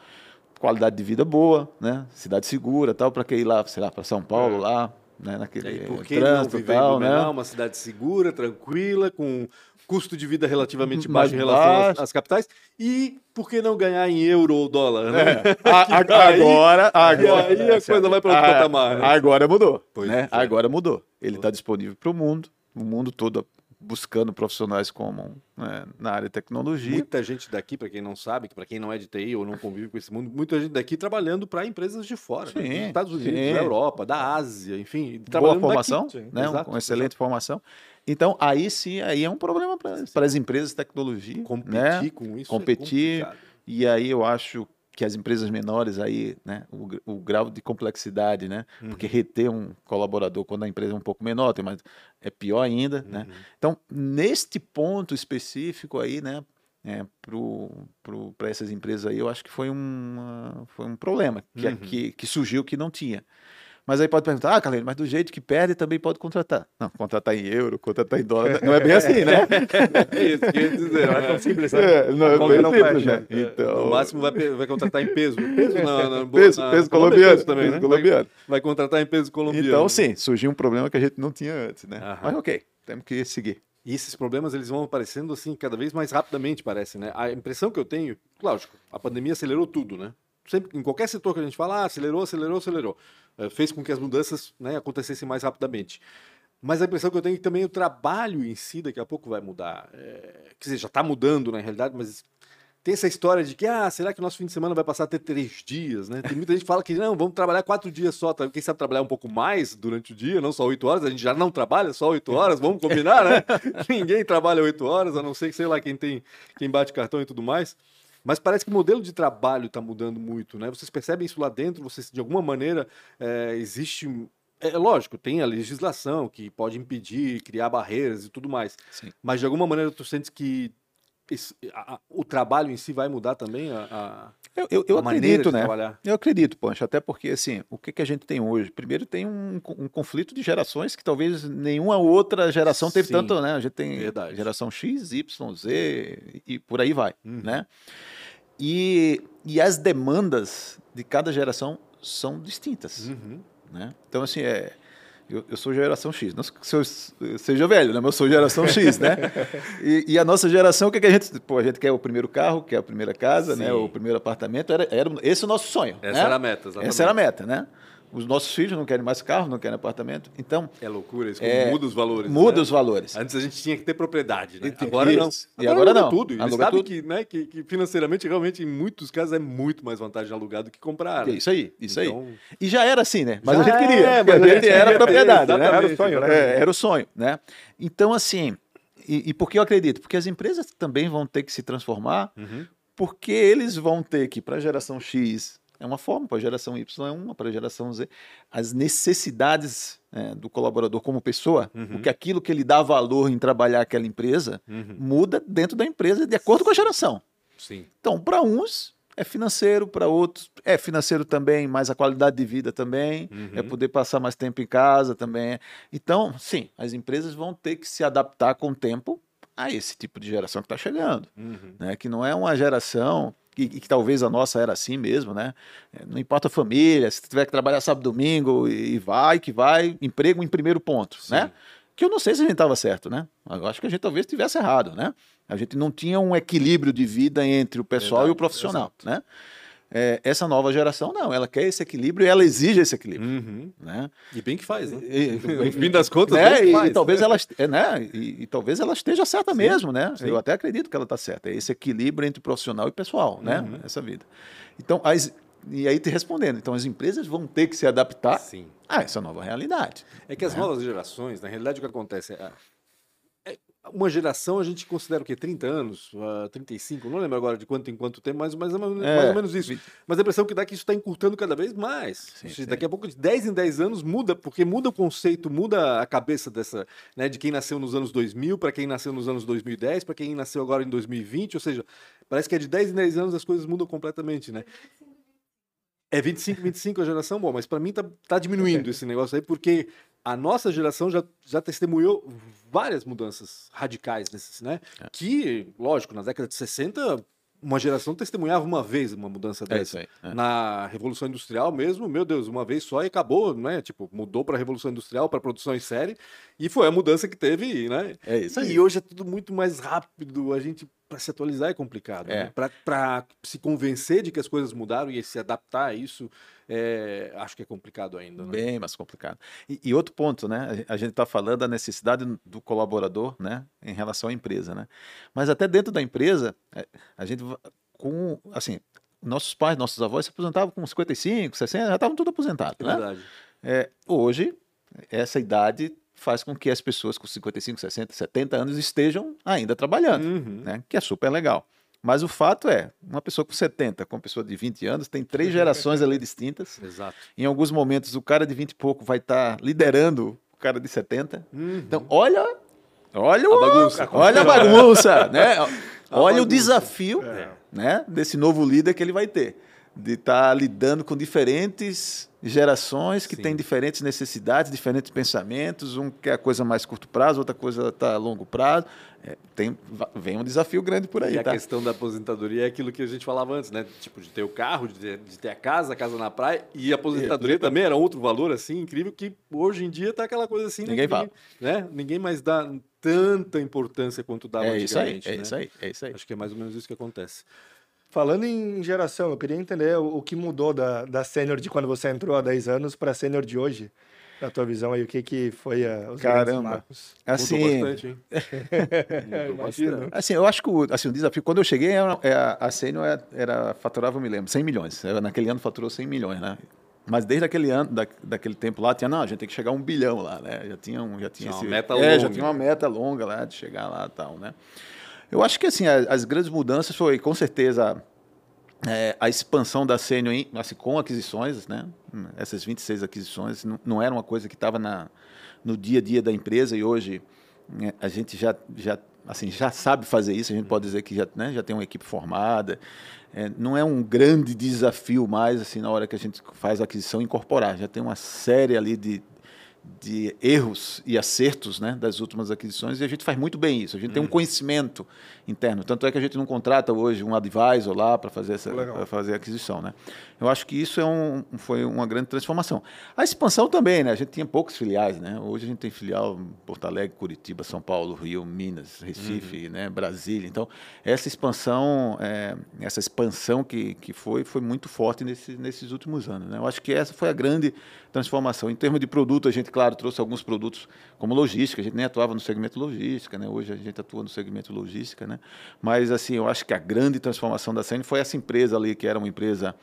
qualidade de vida boa, né? Cidade segura, tal, para que ir lá, sei lá, para São Paulo lá, né, E naquele aí, eh, por que não trânsito e viver em tal, Blumenau, né? uma cidade segura, tranquila, com custo de vida relativamente Mais baixo em relação às, baixo. às capitais? E por que não ganhar em euro ou dólar? Né? A- a- Que daí- agora, agora, aí a coisa vai para outro patamar. né? Agora mudou. Pois né? é. Agora mudou. Ele está disponível para o mundo, o mundo todo buscando profissionais como né, na área de tecnologia. Muita gente daqui, para quem não sabe, para quem não é de TI ou não convive com esse mundo, muita gente daqui trabalhando para empresas de fora, né? Sim, dos Estados Unidos, sim. da Europa, da Ásia, enfim, boa formação, daqui. né? Exato, com excelente formação. Então, aí sim, aí é um problema para as empresas de tecnologia. Competir né? com isso Competir. é. E aí eu acho que as empresas menores aí, né, o, o grau de complexidade, né? Uhum. Porque reter um colaborador quando a empresa é um pouco menor, tem mais, é pior ainda, né? Uhum. Então, neste ponto específico aí, né, é, para essas empresas aí, eu acho que foi, uma, foi um problema que, Uhum. que, que surgiu que não tinha. Mas aí pode perguntar, ah, Carlinhos, mas do jeito que perde também pode contratar. Não, contratar em euro, contratar em dólar, não é bem assim, né? É isso que eu ia dizer. Não é né? tão simples, né? É, não, é bem não simples, fecha. né? Então, No máximo vai, vai contratar em peso. Peso na, na, peso, na- peso colombiano, peso também, peso né? colombiano. Vai, vai contratar em peso colombiano. Então, sim, surgiu um problema que a gente não tinha antes, né? Aham. Mas ok, temos que seguir. E esses problemas eles vão aparecendo assim cada vez mais rapidamente, parece, né? A impressão que eu tenho, lógico, a pandemia acelerou tudo, né? Sempre, em qualquer setor que a gente fala, ah, acelerou, acelerou, acelerou. Eh, fez com que as mudanças né, acontecessem mais rapidamente. Mas a impressão que eu tenho é que também o trabalho em si daqui a pouco vai mudar. É, quer dizer, já está mudando na realidade, mas tem essa história de que, ah, será que o nosso fim de semana vai passar a ter três dias, né? Tem muita gente que fala que não, vamos trabalhar quatro dias só. tá? Quem sabe trabalhar um pouco mais durante o dia, não só oito horas. A gente já não trabalha só oito horas, vamos combinar, né? Ninguém trabalha oito horas, a não ser sei lá, quem tem, quem bate cartão e tudo mais. Mas parece que o modelo de trabalho está mudando muito, né? Vocês percebem isso lá dentro? Vocês, de alguma maneira, é, existe. É lógico, tem a legislação que pode impedir, criar barreiras e tudo mais. Sim. Mas de alguma maneira tu sentes que esse- a- a- o trabalho em si vai mudar também a, a- Eu, eu, eu acredito, né? trabalhar? Eu acredito, Pancho, até porque, assim, o que, que a gente tem hoje? Primeiro tem um, um conflito de gerações que talvez nenhuma outra geração teve Sim, tanto, né? A gente tem verdade. geração X, Y, Z e por aí vai, Uhum. né? E, e as demandas de cada geração são distintas, Uhum. né? Então, assim, é... Eu, eu sou geração X, não que eu seja velho, né? Mas eu sou geração X, né? E, e a nossa geração, o que, que a gente... Pô, a gente quer o primeiro carro, quer a primeira casa, né? Sim. O primeiro apartamento, era, era esse é o nosso sonho. Essa né? era a meta, exatamente. Essa era a meta, né? Os nossos filhos não querem mais carro, não querem apartamento. Então, É loucura isso, É, muda os valores. muda né? os valores. Antes a gente tinha que ter propriedade, né? E Agora não. isso. E agora aluga não. tudo. E Aluga tudo. Que, né, que, que financeiramente, realmente, em muitos casos, é muito mais vantagem alugar do que comprar. Né? isso aí, isso aí. Então, E já era assim, né? Mas Já a gente queria. é, mas a a gente era ter, propriedade, né? Era o sonho, né? É, era o sonho, né? Então, assim, e, e por que eu acredito? Porque as empresas também vão ter que se transformar, Uhum. porque eles vão ter que, para a geração X, é uma forma, para a geração Y é uma, para a geração Z, as necessidades é, do colaborador como pessoa, Uhum. porque aquilo que ele dá valor em trabalhar aquela empresa Uhum. muda dentro da empresa de acordo com a geração. Sim. Então, para uns é financeiro, para outros é financeiro também, mas a qualidade de vida também, Uhum. é poder passar mais tempo em casa também. Então, sim, as empresas vão ter que se adaptar com o tempo a esse tipo de geração que está chegando, Uhum. né? Que não é uma geração que, e que talvez a nossa era assim mesmo, né? É, Não importa a família, se tiver que trabalhar sábado, domingo e vai que vai, emprego em primeiro ponto, Sim. né? Que eu não sei se a gente estava certo, né? Eu acho que a gente talvez estivesse errado, né? A gente não tinha um equilíbrio de vida entre o pessoal e o Verdade, profissional, né? É, essa nova geração não, ela quer esse equilíbrio e ela exige esse equilíbrio, Uhum. né? E bem que faz, né? E- No fim das contas, né? bem que E, faz. e talvez ela, é, né? E, e talvez ela esteja certa mesmo, né? sim. Eu até acredito que ela está certa. É esse equilíbrio entre profissional e pessoal, né? Uhum. Essa vida. Então, as, e aí te respondendo, então as empresas vão ter que se adaptar Sim. a essa nova realidade. É que as novas gerações, na realidade, o que acontece é uma geração a gente considera o quê? 30 anos, ah, 35, não lembro agora de quanto em quanto tempo, mas mais, ou menos- É, mais ou menos isso. Mas a impressão que dá é que isso está encurtando cada vez mais. Sim, seja. Daqui a pouco, de 10 em 10 anos, muda, porque muda o conceito, muda a cabeça dessa, né, de quem nasceu nos anos 2000 para quem nasceu nos anos 2010, para quem nasceu agora em 2020, ou seja, parece que é de 10 em 10 anos as coisas mudam completamente, né? É 25, 25 a geração, bom, mas para mim tá, tá diminuindo esse negócio aí, porque a nossa geração já, já testemunhou várias mudanças radicais nesses, né? É. Que, lógico, na década de 60, uma geração testemunhava uma vez uma mudança É dessa. isso aí. é. Na Revolução Industrial mesmo, meu Deus, uma vez só e acabou, né? Tipo, mudou para a Revolução Industrial, para produção em série, e foi a mudança que teve, né? É isso aí. E hoje é tudo muito mais rápido, a gente para se atualizar é complicado, É. né? Para se convencer de que as coisas mudaram e se adaptar a isso, é, acho que é complicado ainda, né? Bem mais complicado. E, e outro ponto, né? A gente está falando da necessidade do colaborador, né? Em relação à empresa, né? Mas até dentro da empresa, é, a gente com assim, nossos pais, nossos avós se aposentavam com 55, 60, já estavam tudo aposentados, É né? verdade. É, hoje, essa idade faz com que as pessoas com 55, 60, 70 anos estejam ainda trabalhando, Uhum. né? Que é super legal. Mas o fato é, uma pessoa com 70, com uma pessoa de 20 anos, tem três gerações ali distintas. Exato. Em alguns momentos, o cara de 20 e pouco vai estar liderando o cara de 70. Uhum. Então, olha, olha, o- bagunça. olha a bagunça, né? Olha o bagunça. desafio, É. né, desse novo líder que ele vai ter, de estar lidando com diferentes gerações que Sim. têm diferentes necessidades, diferentes pensamentos. Um quer a coisa mais curto prazo, outra coisa está a longo prazo. É, tem, vem um desafio grande por aí, E a tá? questão da aposentadoria é aquilo que a gente falava antes, né? Tipo, de ter o carro, de ter, de ter a casa, a casa na praia. E a aposentadoria também era outro valor, assim, incrível, que hoje em dia tá aquela coisa assim... né, Ninguém fala. Né? Ninguém mais dá tanta importância quanto dava É isso aí, antigamente, é né? isso aí, é isso aí. Acho que é mais ou menos isso que acontece. Falando em geração, eu queria entender o, o que mudou da, da sênior de quando você entrou há 10 anos para a sênior de hoje. Na tua visão aí, o que, que foi uh, os Caramba. grandes marcos? Assim, Mudou bastante, hein? Assim, eu acho que o, assim, o desafio, quando eu cheguei, era, era- a Sênior era, era, faturava, eu me lembro, 100 milhões. Era- Naquele ano faturou 100 milhões, né? Mas desde aquele ano, da, daquele tempo lá, tinha, não, a gente tem que chegar a um bilhão lá, né? Já tinha, um, já tinha Tinha uma esse- meta é, já longa. tinha uma meta longa lá de chegar lá e tal, né? Eu acho que, assim, as, grandes mudanças foi, com certeza, é, a expansão da Sênior assim, com aquisições, né? Essas 26 aquisições não, não era uma coisa que estava no dia a dia da empresa e hoje né, a gente já, já, assim, já sabe fazer isso, a gente pode dizer que já, né, já tem uma equipe formada. É, não é um grande desafio mais assim na hora que a gente faz a aquisição incorporar. Já tem uma série ali de, de erros e acertos né, das últimas aquisições e a gente faz muito bem isso. A gente tem um conhecimento interno. Tanto é que a gente não contrata hoje um advisor lá para fazer, essa, fazer a aquisição. Né? Eu acho que isso é um, foi uma grande transformação. A expansão também, né? a gente tinha poucos filiais. Né? Hoje a gente tem filial em Porto Alegre, Curitiba, São Paulo, Rio, Minas, Recife, né? Brasília. Então, essa expansão, é, essa expansão que, que foi, foi muito forte nesse, nesses últimos anos. Né? Eu acho que essa foi a grande transformação. Em termos de produto, a gente, claro, trouxe alguns produtos como logística. A gente nem atuava no segmento logística, né? Hoje a gente atua no segmento logística, né? Mas assim, eu acho que a grande transformação da Sene foi essa empresa ali que era uma empresa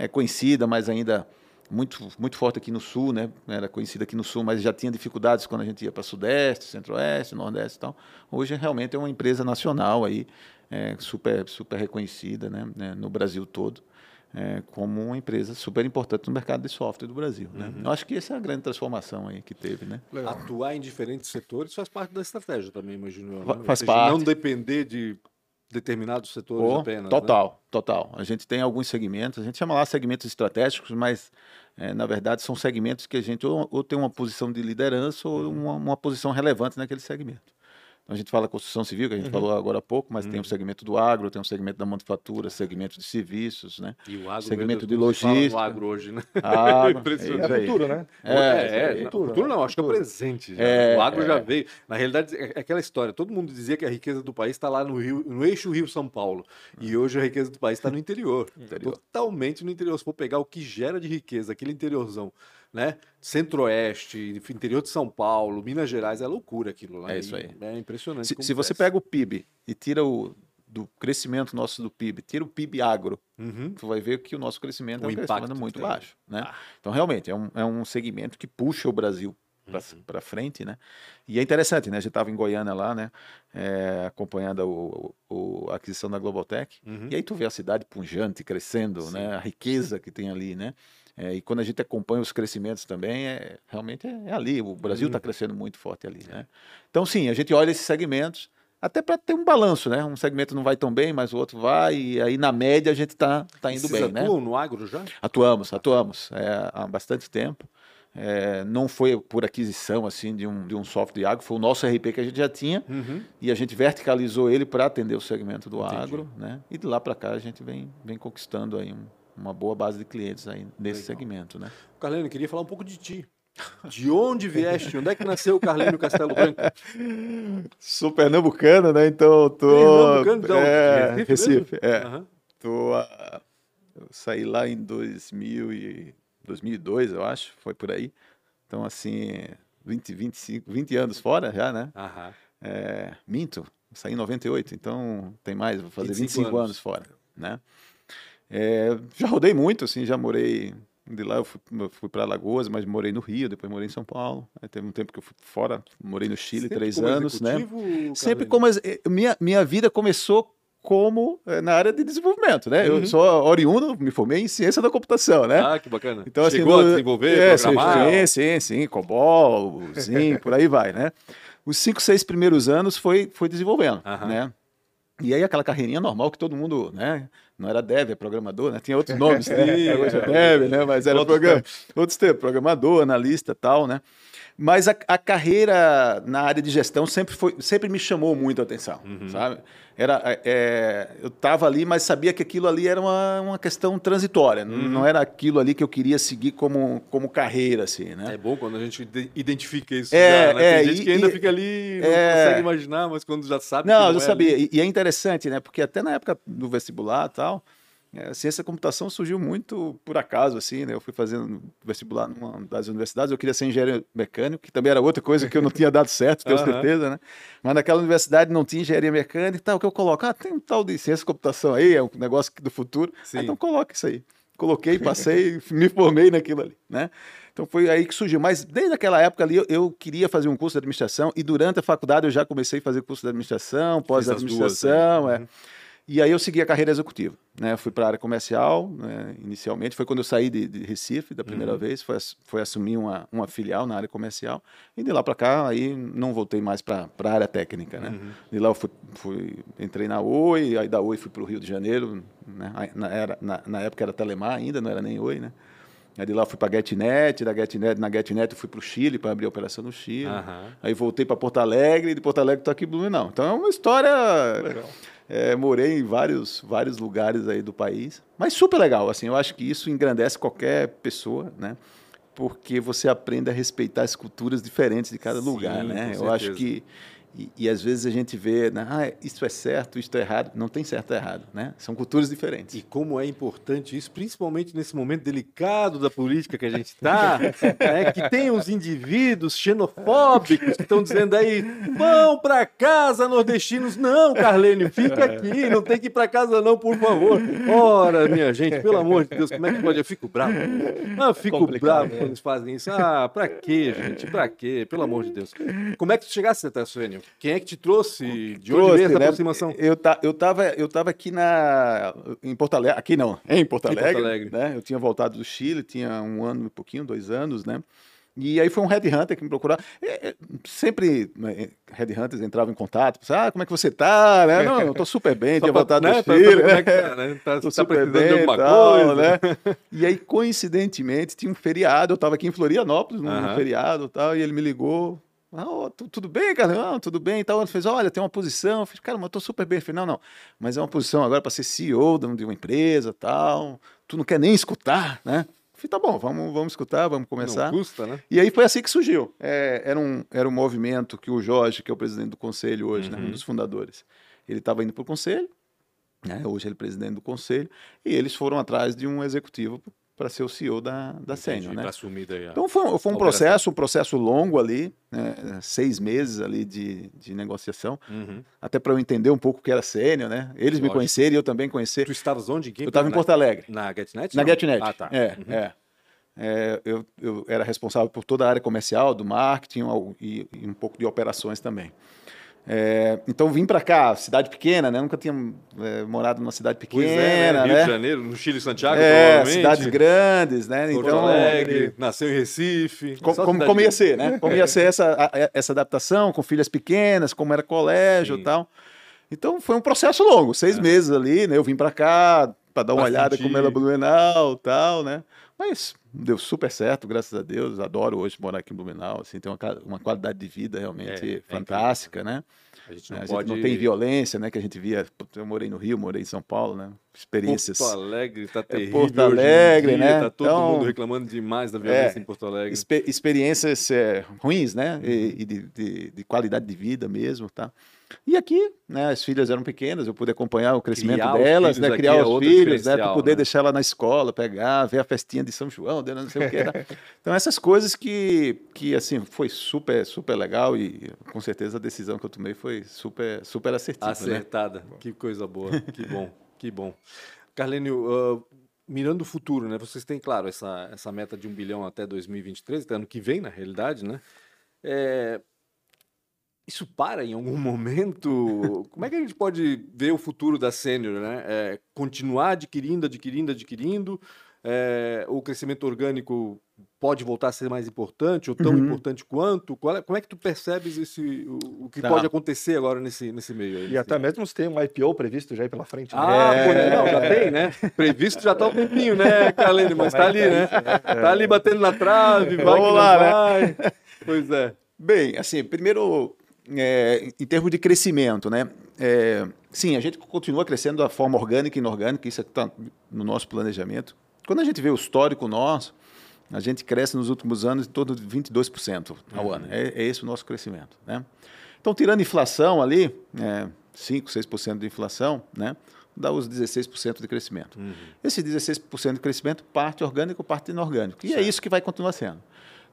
é, conhecida, mas ainda muito muito forte aqui no sul, né? Era conhecida aqui no sul, mas já tinha dificuldades quando a gente ia para sudeste, centro-oeste, nordeste e tal. Hoje realmente é uma empresa nacional aí, é, super super reconhecida, né? né, No Brasil todo é, como uma empresa super importante no mercado de software do Brasil. Né? Eu acho que essa é a grande transformação aí que teve. Né? Legal. Atuar em diferentes setores faz parte da estratégia também, imagino Né? faz seja, parte. Não depender de determinados setores Oh, apenas. né? total, total. A gente tem alguns segmentos, a gente chama lá segmentos estratégicos, mas é, na verdade são segmentos que a gente ou, ou tem uma posição de liderança ou Uhum. uma, uma posição relevante naquele segmento. A gente fala construção civil, que a gente Uhum. falou agora há pouco, mas tem o segmento do agro, tem o segmento da manufatura, segmento de serviços, né? E o agro, Segmento de logística. agro hoje, né? Agro, Impressionante. é É aí. futuro, né? É, É, é, é, futuro, futuro não, acho que é o futuro. presente já. É, o agro já é. veio. Na realidade, é é aquela história. Todo mundo dizia que a riqueza do país está lá no Rio, no eixo Rio-São Paulo. E hoje a riqueza do país está no interior. Interior. Totalmente no interior. Se for pegar o que gera de riqueza, aquele interiorzão, né? Centro-Oeste, interior de São Paulo, Minas Gerais, é loucura aquilo lá. É isso aí. É impressionante. Se, se você pega o PIB e tira o do crescimento nosso do PIB, tira o PIB agro, Uhum. tu vai ver que o nosso crescimento O é um crescimento muito tem. baixo. Né? Ah. Então, realmente, é um, é um segmento que puxa o Brasil Uhum. para frente, né? E é interessante, né? A gente estava em Goiânia lá, né? É, acompanhando o, o- a aquisição da Globotech. Uhum. E aí tu vê a cidade punjante, crescendo, né? A riqueza que tem ali, né? É, e quando a gente acompanha os crescimentos também, é, realmente é, é ali. O Brasil Uhum. está crescendo muito forte ali, né? Então, sim, a gente olha esses segmentos até para ter um balanço, né? Um segmento não vai tão bem, mas o outro vai, e aí na média a gente está tá indo Vocês bem, né? atuam no agro já? Atuamos, atuamos é, há bastante tempo. É, não foi por aquisição assim de um, de um software de agro, foi o nosso RP que a gente já tinha Uhum. e a gente verticalizou ele para atender o segmento do Entendi. agro, né? E de lá para cá a gente vem, vem conquistando aí um- uma boa base de clientes aí nesse Legal. segmento, né? Carlene, eu queria falar um pouco de ti. De onde vieste? Onde é que nasceu o Carlínio Castelo Branco? Sou pernambucano, né? Então eu tô Pernambucano, onde? é, Recife, Recife é. Aham. Tô, ah, eu saí lá em 2000 e 2002, eu acho, foi por aí. Então, assim, 20, 25, 20 anos fora já, né? Aham. É, minto, saí em 98, então tem mais, vou fazer 25 25, anos. anos. fora, né? É, já rodei muito, assim, já morei de lá, eu fui, fui para Alagoas, mas morei no Rio, depois morei em São Paulo. Aí teve um tempo que eu fui fora, morei no Chile Sempre três anos, né? Sempre como eh, minha minha vida começou como eh, na área de desenvolvimento, né? Uhum. Eu sou oriundo, me formei em ciência da computação, né? Ah, que bacana. Então, assim, Chegou a no- desenvolver, é, programar? Sim, sim, sim, COBOL, sim, por aí vai, né? Os cinco, seis primeiros anos foi, foi desenvolvendo, Aham. né? E aí aquela carreirinha normal que todo mundo, né? Não era dev, é programador, né? Tinha outros nomes, né? Hoje é é. dev, né? Mas era Outros programa, outros tempos, programador, analista tal, né? Mas a, a carreira na área de gestão sempre, foi, sempre me chamou muito a atenção, Uhum. sabe? Era, é, é, eu estava ali, mas sabia que aquilo ali era uma, uma questão transitória. Uhum. Não era aquilo ali que eu queria seguir como, como carreira, assim, né? É bom quando a gente ide- identifica isso É, já, né? é, Tem gente e- que ainda e- fica ali, não é. consegue imaginar, mas quando já sabe que Não, eu é sabia. ali- E, e é interessante, né? Porque até na época do vestibular e tal, É, ciência da computação surgiu muito por acaso, assim, né? Eu fui fazendo vestibular numa das universidades, eu queria ser engenheiro mecânico, que também era outra coisa que eu não tinha dado certo, tenho certeza, né? Mas naquela universidade não tinha engenharia mecânica e tal, que eu coloco? Ah, tem um tal de ciência da computação aí, é um negócio do futuro. Ah, então coloca isso aí. Coloquei, passei, me formei naquilo ali, né? Então foi aí que surgiu. Mas desde aquela época ali eu, eu, queria fazer um curso de administração e durante a faculdade eu já comecei a fazer curso de administração, pós-administração, é. Uhum. E aí eu segui a carreira executiva. Né? Fui para a área comercial, né? inicialmente. Foi quando eu saí de, de Recife da primeira uhum. vez, foi, foi assumir uma, uma filial na área comercial. E de lá para cá, aí não voltei mais para a área técnica. Né? Uhum. De lá eu fui, fui, entrei na Oi, aí da Oi fui para o Rio de Janeiro. Né? Na, era, na, na, época era Telemar ainda, não era nem Oi. Né? Aí de lá fui para a GetNet, da GetNet, na GetNet eu fui para o Chile para abrir a operação no Chile. Uhum. Aí voltei para Porto Alegre, e de Porto Alegre estou aqui em Blumenau. Então é uma história... Legal é, morei em vários, vários lugares aí do país, mas super legal. Assim, eu acho que isso engrandece qualquer pessoa, né? Porque você aprende a respeitar as culturas diferentes de cada Sim, lugar, né? Eu acho que e, e, às vezes a gente vê, né, ah, isso é certo, isso é errado. Não tem certo e errado, né? São culturas diferentes. E como é importante isso, principalmente nesse momento delicado da política que a gente está, é que tem uns indivíduos xenofóbicos que estão dizendo aí, vão para casa, nordestinos. Não, Carlênio, fica aqui, não tem que ir para casa não, por favor. Ora, minha gente, pelo amor de Deus, como é que pode? Eu fico bravo. Não, eu fico Complicado, bravo né? quando eles fazem isso. Ah, para quê, gente? Para quê? Pelo amor de Deus. Como é que tu chegasse até, Suênio? Quem é que te trouxe? De onde veio essa né? aproximação? Eu, ta, eu, tava, eu tava aqui na, em Porto Alegre, aqui não, em Porto Alegre, em Porto Alegre. Né? Eu tinha voltado do Chile, tinha um ano e pouquinho, dois anos, né? E aí foi um headhunter que me procurou. É, é, sempre né, headhunters entravam em contato. Ah, como é que você tá? Né? Não, eu tô super bem, tinha voltado né? do Chile. Tá, tá, né? tá, tá super bem, de alguma tal, coisa. Né? E aí, coincidentemente, tinha um feriado. Eu estava aqui em Florianópolis, num feriado e tal, e ele me ligou. Ah, oh, tudo bem, cara? Ah, tudo bem. Então, ele fez, olha, tem uma posição. Eu fiz, cara, mas eu tô super bem. Eu falei, não, não, mas é uma posição agora para ser CEO de uma empresa tal. Tu não quer nem escutar, né? Eu falei, tá bom, vamos, vamos escutar, vamos começar. Não custa, né? E aí foi assim que surgiu. É, era, um, era um movimento que o Jorge, que é o presidente do conselho hoje, uhum. né, um uhum. dos fundadores, ele estava indo para o conselho, né, hoje ele é presidente do conselho, e eles foram atrás de um executivo para ser o CEO da, da Sênior, né? Assumir daí então foi, foi um processo, um processo longo ali, né? seis meses ali de, de negociação, uhum. até para eu entender um pouco o que era Sênior, né? Eles Lógico. me conhecerem e eu também conhecer. Tu estavas onde? eu estava em Porto Alegre. Na GetNet? Na GetNet. Ah, tá. É, uhum. é. é eu, eu, era responsável por toda a área comercial, do marketing e, e um pouco de operações também. É, então vim para cá, cidade pequena, né? Nunca tinha é, morado numa cidade pequena, pois é, né? Rio né? de Janeiro, no Chile, Santiago, é, cidades grandes, né? Porto então, Alegre, nasceu em Recife. Com, como, como ia ser, né? Como ia ser essa, essa adaptação com filhas pequenas, como era colégio e tal. Então foi um processo longo, seis é. meses ali, né? Eu vim para cá para dar uma Bastante. olhada como ela Blumenau, tal, né? Mas deu super certo, graças a Deus. Adoro hoje morar aqui em Blumenau. Assim, tem uma, uma qualidade de vida realmente é, fantástica, é né? A gente, não, a pode... gente não tem violência, né? Que a gente via. Eu morei no Rio, morei em São Paulo, né? Experiências. Porto Alegre tá é, terrível. Porto Alegre, né? Tá todo então, mundo reclamando demais da violência é, em Porto Alegre. Exper experiências é, ruins, né? Uhum. E, e de, de, de, qualidade de vida mesmo, tá? E aqui, né, as filhas eram pequenas, eu pude acompanhar o crescimento criar delas, né, criar é os filhos, né, para poder né? deixar ela na escola, pegar, ver a festinha de São João, não sei o que. Tá? Então essas coisas que, que assim foi super, super legal e com certeza a decisão que eu tomei foi super, super assertiva. Né? Acertada. Né? Que coisa boa. que bom, que bom. Carlênio, uh, mirando o futuro, né? Vocês têm claro essa essa meta de um bilhão até 2023, até ano que vem, na realidade, né? É, isso para em algum momento? Como é que a gente pode ver o futuro da sênior, né? É, continuar adquirindo, adquirindo, adquirindo? É, o crescimento orgânico pode voltar a ser mais importante ou tão uhum. importante quanto? É, como é que tu percebes esse, o, o que tá. pode acontecer agora nesse, nesse meio aí? E até mesmo se tem um IPO previsto já aí pela frente. Né? Ah, é... não, já tem, né? Previsto já está um tempinho, né, Calene? Mas está ali, né? Está ali batendo na trave, vai Vamos lá, né? vai. Né? Pois é. Bem, assim, primeiro é, em termos de crescimento, né? É, sim, a gente continua crescendo da forma orgânica e inorgânica, isso está no nosso planejamento. Quando a gente vê o histórico nosso, a gente cresce nos últimos anos em torno de 22% ao uhum. ano. É, é, esse o nosso crescimento. Né? Então, tirando inflação ali, é, 5%, 6% de inflação, né? dá os 16% de crescimento. Uhum. Esse 16% de crescimento parte orgânico, parte inorgânico. E é certo. é isso que vai continuar sendo.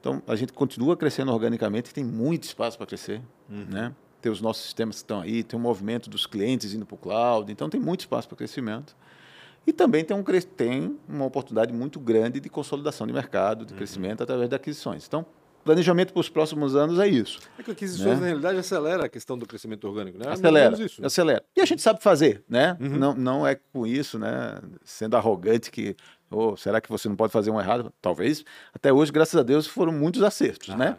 Então, a gente continua crescendo organicamente, tem muito espaço para crescer, uhum. né? Tem os nossos sistemas que estão aí, tem o movimento dos clientes indo para o cloud, então tem muito espaço para crescimento. E também tem, um, tem uma oportunidade muito grande de consolidação de mercado, de uhum. crescimento através de aquisições. Então, planejamento para os próximos anos é isso. É que aquisições, né? na realidade, acelera a questão do crescimento orgânico, né? Acelera, isso, né? acelera. E a gente sabe fazer, né? Uhum. Não, não é com isso, né? Sendo arrogante que, oh, será que você não pode fazer um errado? Talvez. Até hoje, graças a Deus, foram muitos acertos, né?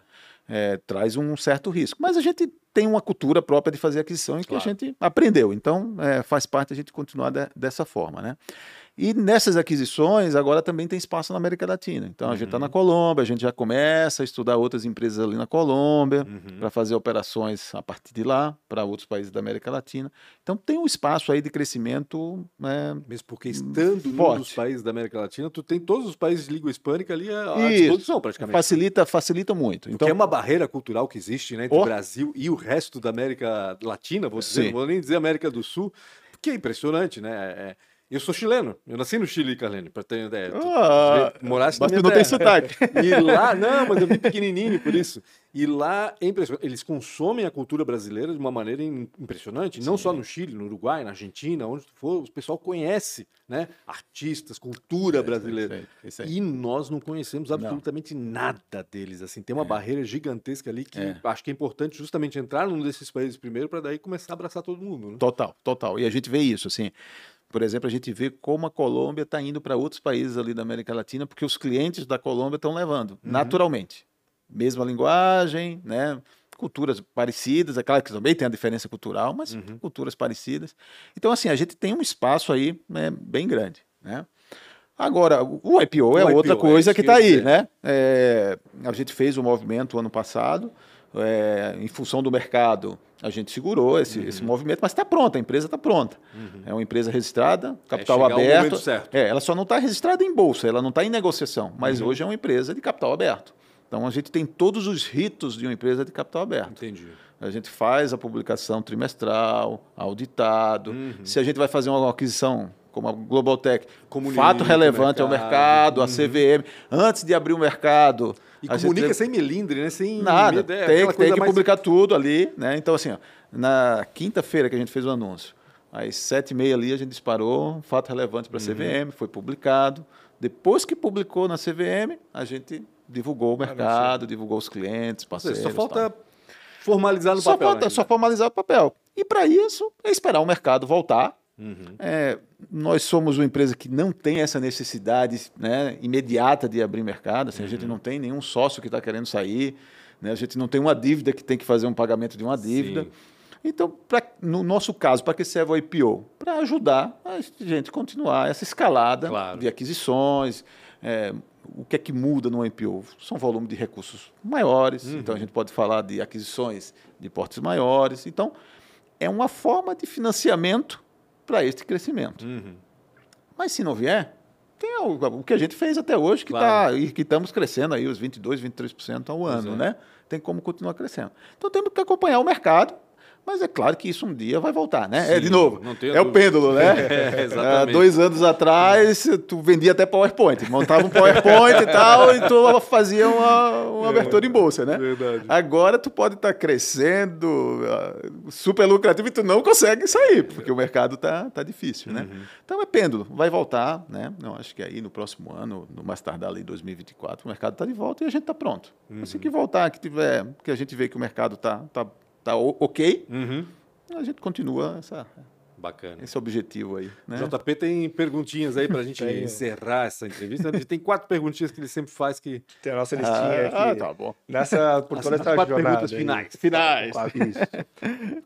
É, traz um certo risco. Mas a gente tem uma cultura própria de fazer aquisição e claro. que a gente aprendeu. Então, é, faz parte a gente continuar de, dessa forma, né? E nessas aquisições, agora também tem espaço na América Latina. Então, a gente está na uhum. Colômbia, a gente já começa a estudar outras empresas ali na Colômbia, uhum. para fazer operações a partir de lá, para outros países da América Latina. Então, tem um espaço aí de crescimento. É, Mesmo porque estando forte. nos países da América Latina, tu tem todos os países de língua hispânica ali à, à disposição, praticamente. Facilita, facilita muito. Então, é uma barreira cultural que existe né, entre oh. o Brasil e o resto da América Latina, vou dizer, não vou nem dizer América do Sul, que é impressionante, né? É, eu sou chileno. Eu nasci no Chile, Carlene, para ter ideia. Ah, tu, moraste mas tu não tem sotaque. E lá, não, mas eu vim pequenininho por isso. E lá é impressionante. Eles consomem a cultura brasileira de uma maneira impressionante. Sim. Não só no Chile, no Uruguai, na Argentina, onde tu for, o pessoal conhece, né? Artistas, cultura brasileira. E nós não conhecemos absolutamente não. nada deles. Assim, tem uma é. barreira gigantesca ali que é. acho que é importante justamente entrar num desses países primeiro para daí começar a abraçar todo mundo. Né? Total, total. E a gente vê isso, assim. Por exemplo, a gente vê como a Colômbia está indo para outros países ali da América Latina, porque os clientes da Colômbia estão levando, uhum. naturalmente. Mesma linguagem, né? culturas parecidas, é claro que também tem a diferença cultural, mas uhum. culturas parecidas. Então, assim, a gente tem um espaço aí né, bem grande. Né? Agora, o IPO o é IPO, outra coisa é que está aí, né? É, a gente fez o um movimento ano passado, é, em função do mercado, a gente segurou esse, uhum. esse movimento, mas está pronta, a empresa está pronta. Uhum. É uma empresa registrada, é capital é aberto. É, ela só não está registrada em bolsa, ela não está em negociação, mas uhum. hoje é uma empresa de capital aberto. Então a gente tem todos os ritos de uma empresa de capital aberto. Entendi. A gente faz a publicação trimestral, auditado. Uhum. Se a gente vai fazer uma aquisição como a Globaltech, fato relevante ao mercado, a uhum. CVM, antes de abrir o mercado. E comunica gente... sem melindre, né? Sem nada. Tem, tem que mais... publicar tudo ali, né? Então, assim, ó, na quinta-feira que a gente fez o anúncio, às sete e meia ali a gente disparou, fato relevante para a CVM, uhum. foi publicado. Depois que publicou na CVM, a gente divulgou o mercado, divulgou os clientes, parceiros. Só falta tal. formalizar no só papel. Falta, só formalizar o papel. E para isso é esperar o mercado voltar Uhum. É, nós somos uma empresa que não tem essa necessidade né, imediata de abrir mercado. Assim, uhum. A gente uhum. não tem nenhum sócio que está querendo sair, né, a gente não tem uma dívida que tem que fazer um pagamento de uma dívida. Sim. Então, pra, no nosso caso, para que serve o IPO? Para ajudar a gente continuar essa escalada claro. de aquisições. É, o que é que muda no IPO? São volume de recursos maiores, uhum. então a gente pode falar de aquisições de portes maiores. Então, é uma forma de financiamento para este crescimento. Uhum. Mas se não vier, tem o, o, que a gente fez até hoje, que, claro. tá, e que estamos crescendo aí os 22%, 23% ao ano, é. né? Tem como continuar crescendo. Então temos que acompanhar o mercado mas é claro que isso um dia vai voltar, né? Sim, é de novo. é dúvida. o pêndulo, né? É, exatamente. dois anos atrás, tu vendia até PowerPoint. Montava um PowerPoint e tal, e tu fazia uma, uma é, abertura em bolsa, né? Verdade. Agora tu pode estar tá crescendo, ah, super lucrativo, e tu não consegue sair, porque o mercado tá, tá difícil, né? Uhum. Então é pêndulo, vai voltar, né? Não, acho que aí no próximo ano, no mais tardar ali 2024, o mercado está de volta e a gente está pronto. Uhum. Assim que voltar, que tiver, que a gente vê que o mercado está tá, tá tá ok, uhum. a gente continua essa, Bacana. Esse objetivo aí. Né? JP tem perguntinhas aí para a gente encerrar essa entrevista. A gente tem quatro perguntinhas que ele sempre faz que. Tem a nossa listinha ah, aqui. Ah, tá bom. Nessa, por toda essa quatro jornada. perguntas finais. Finais.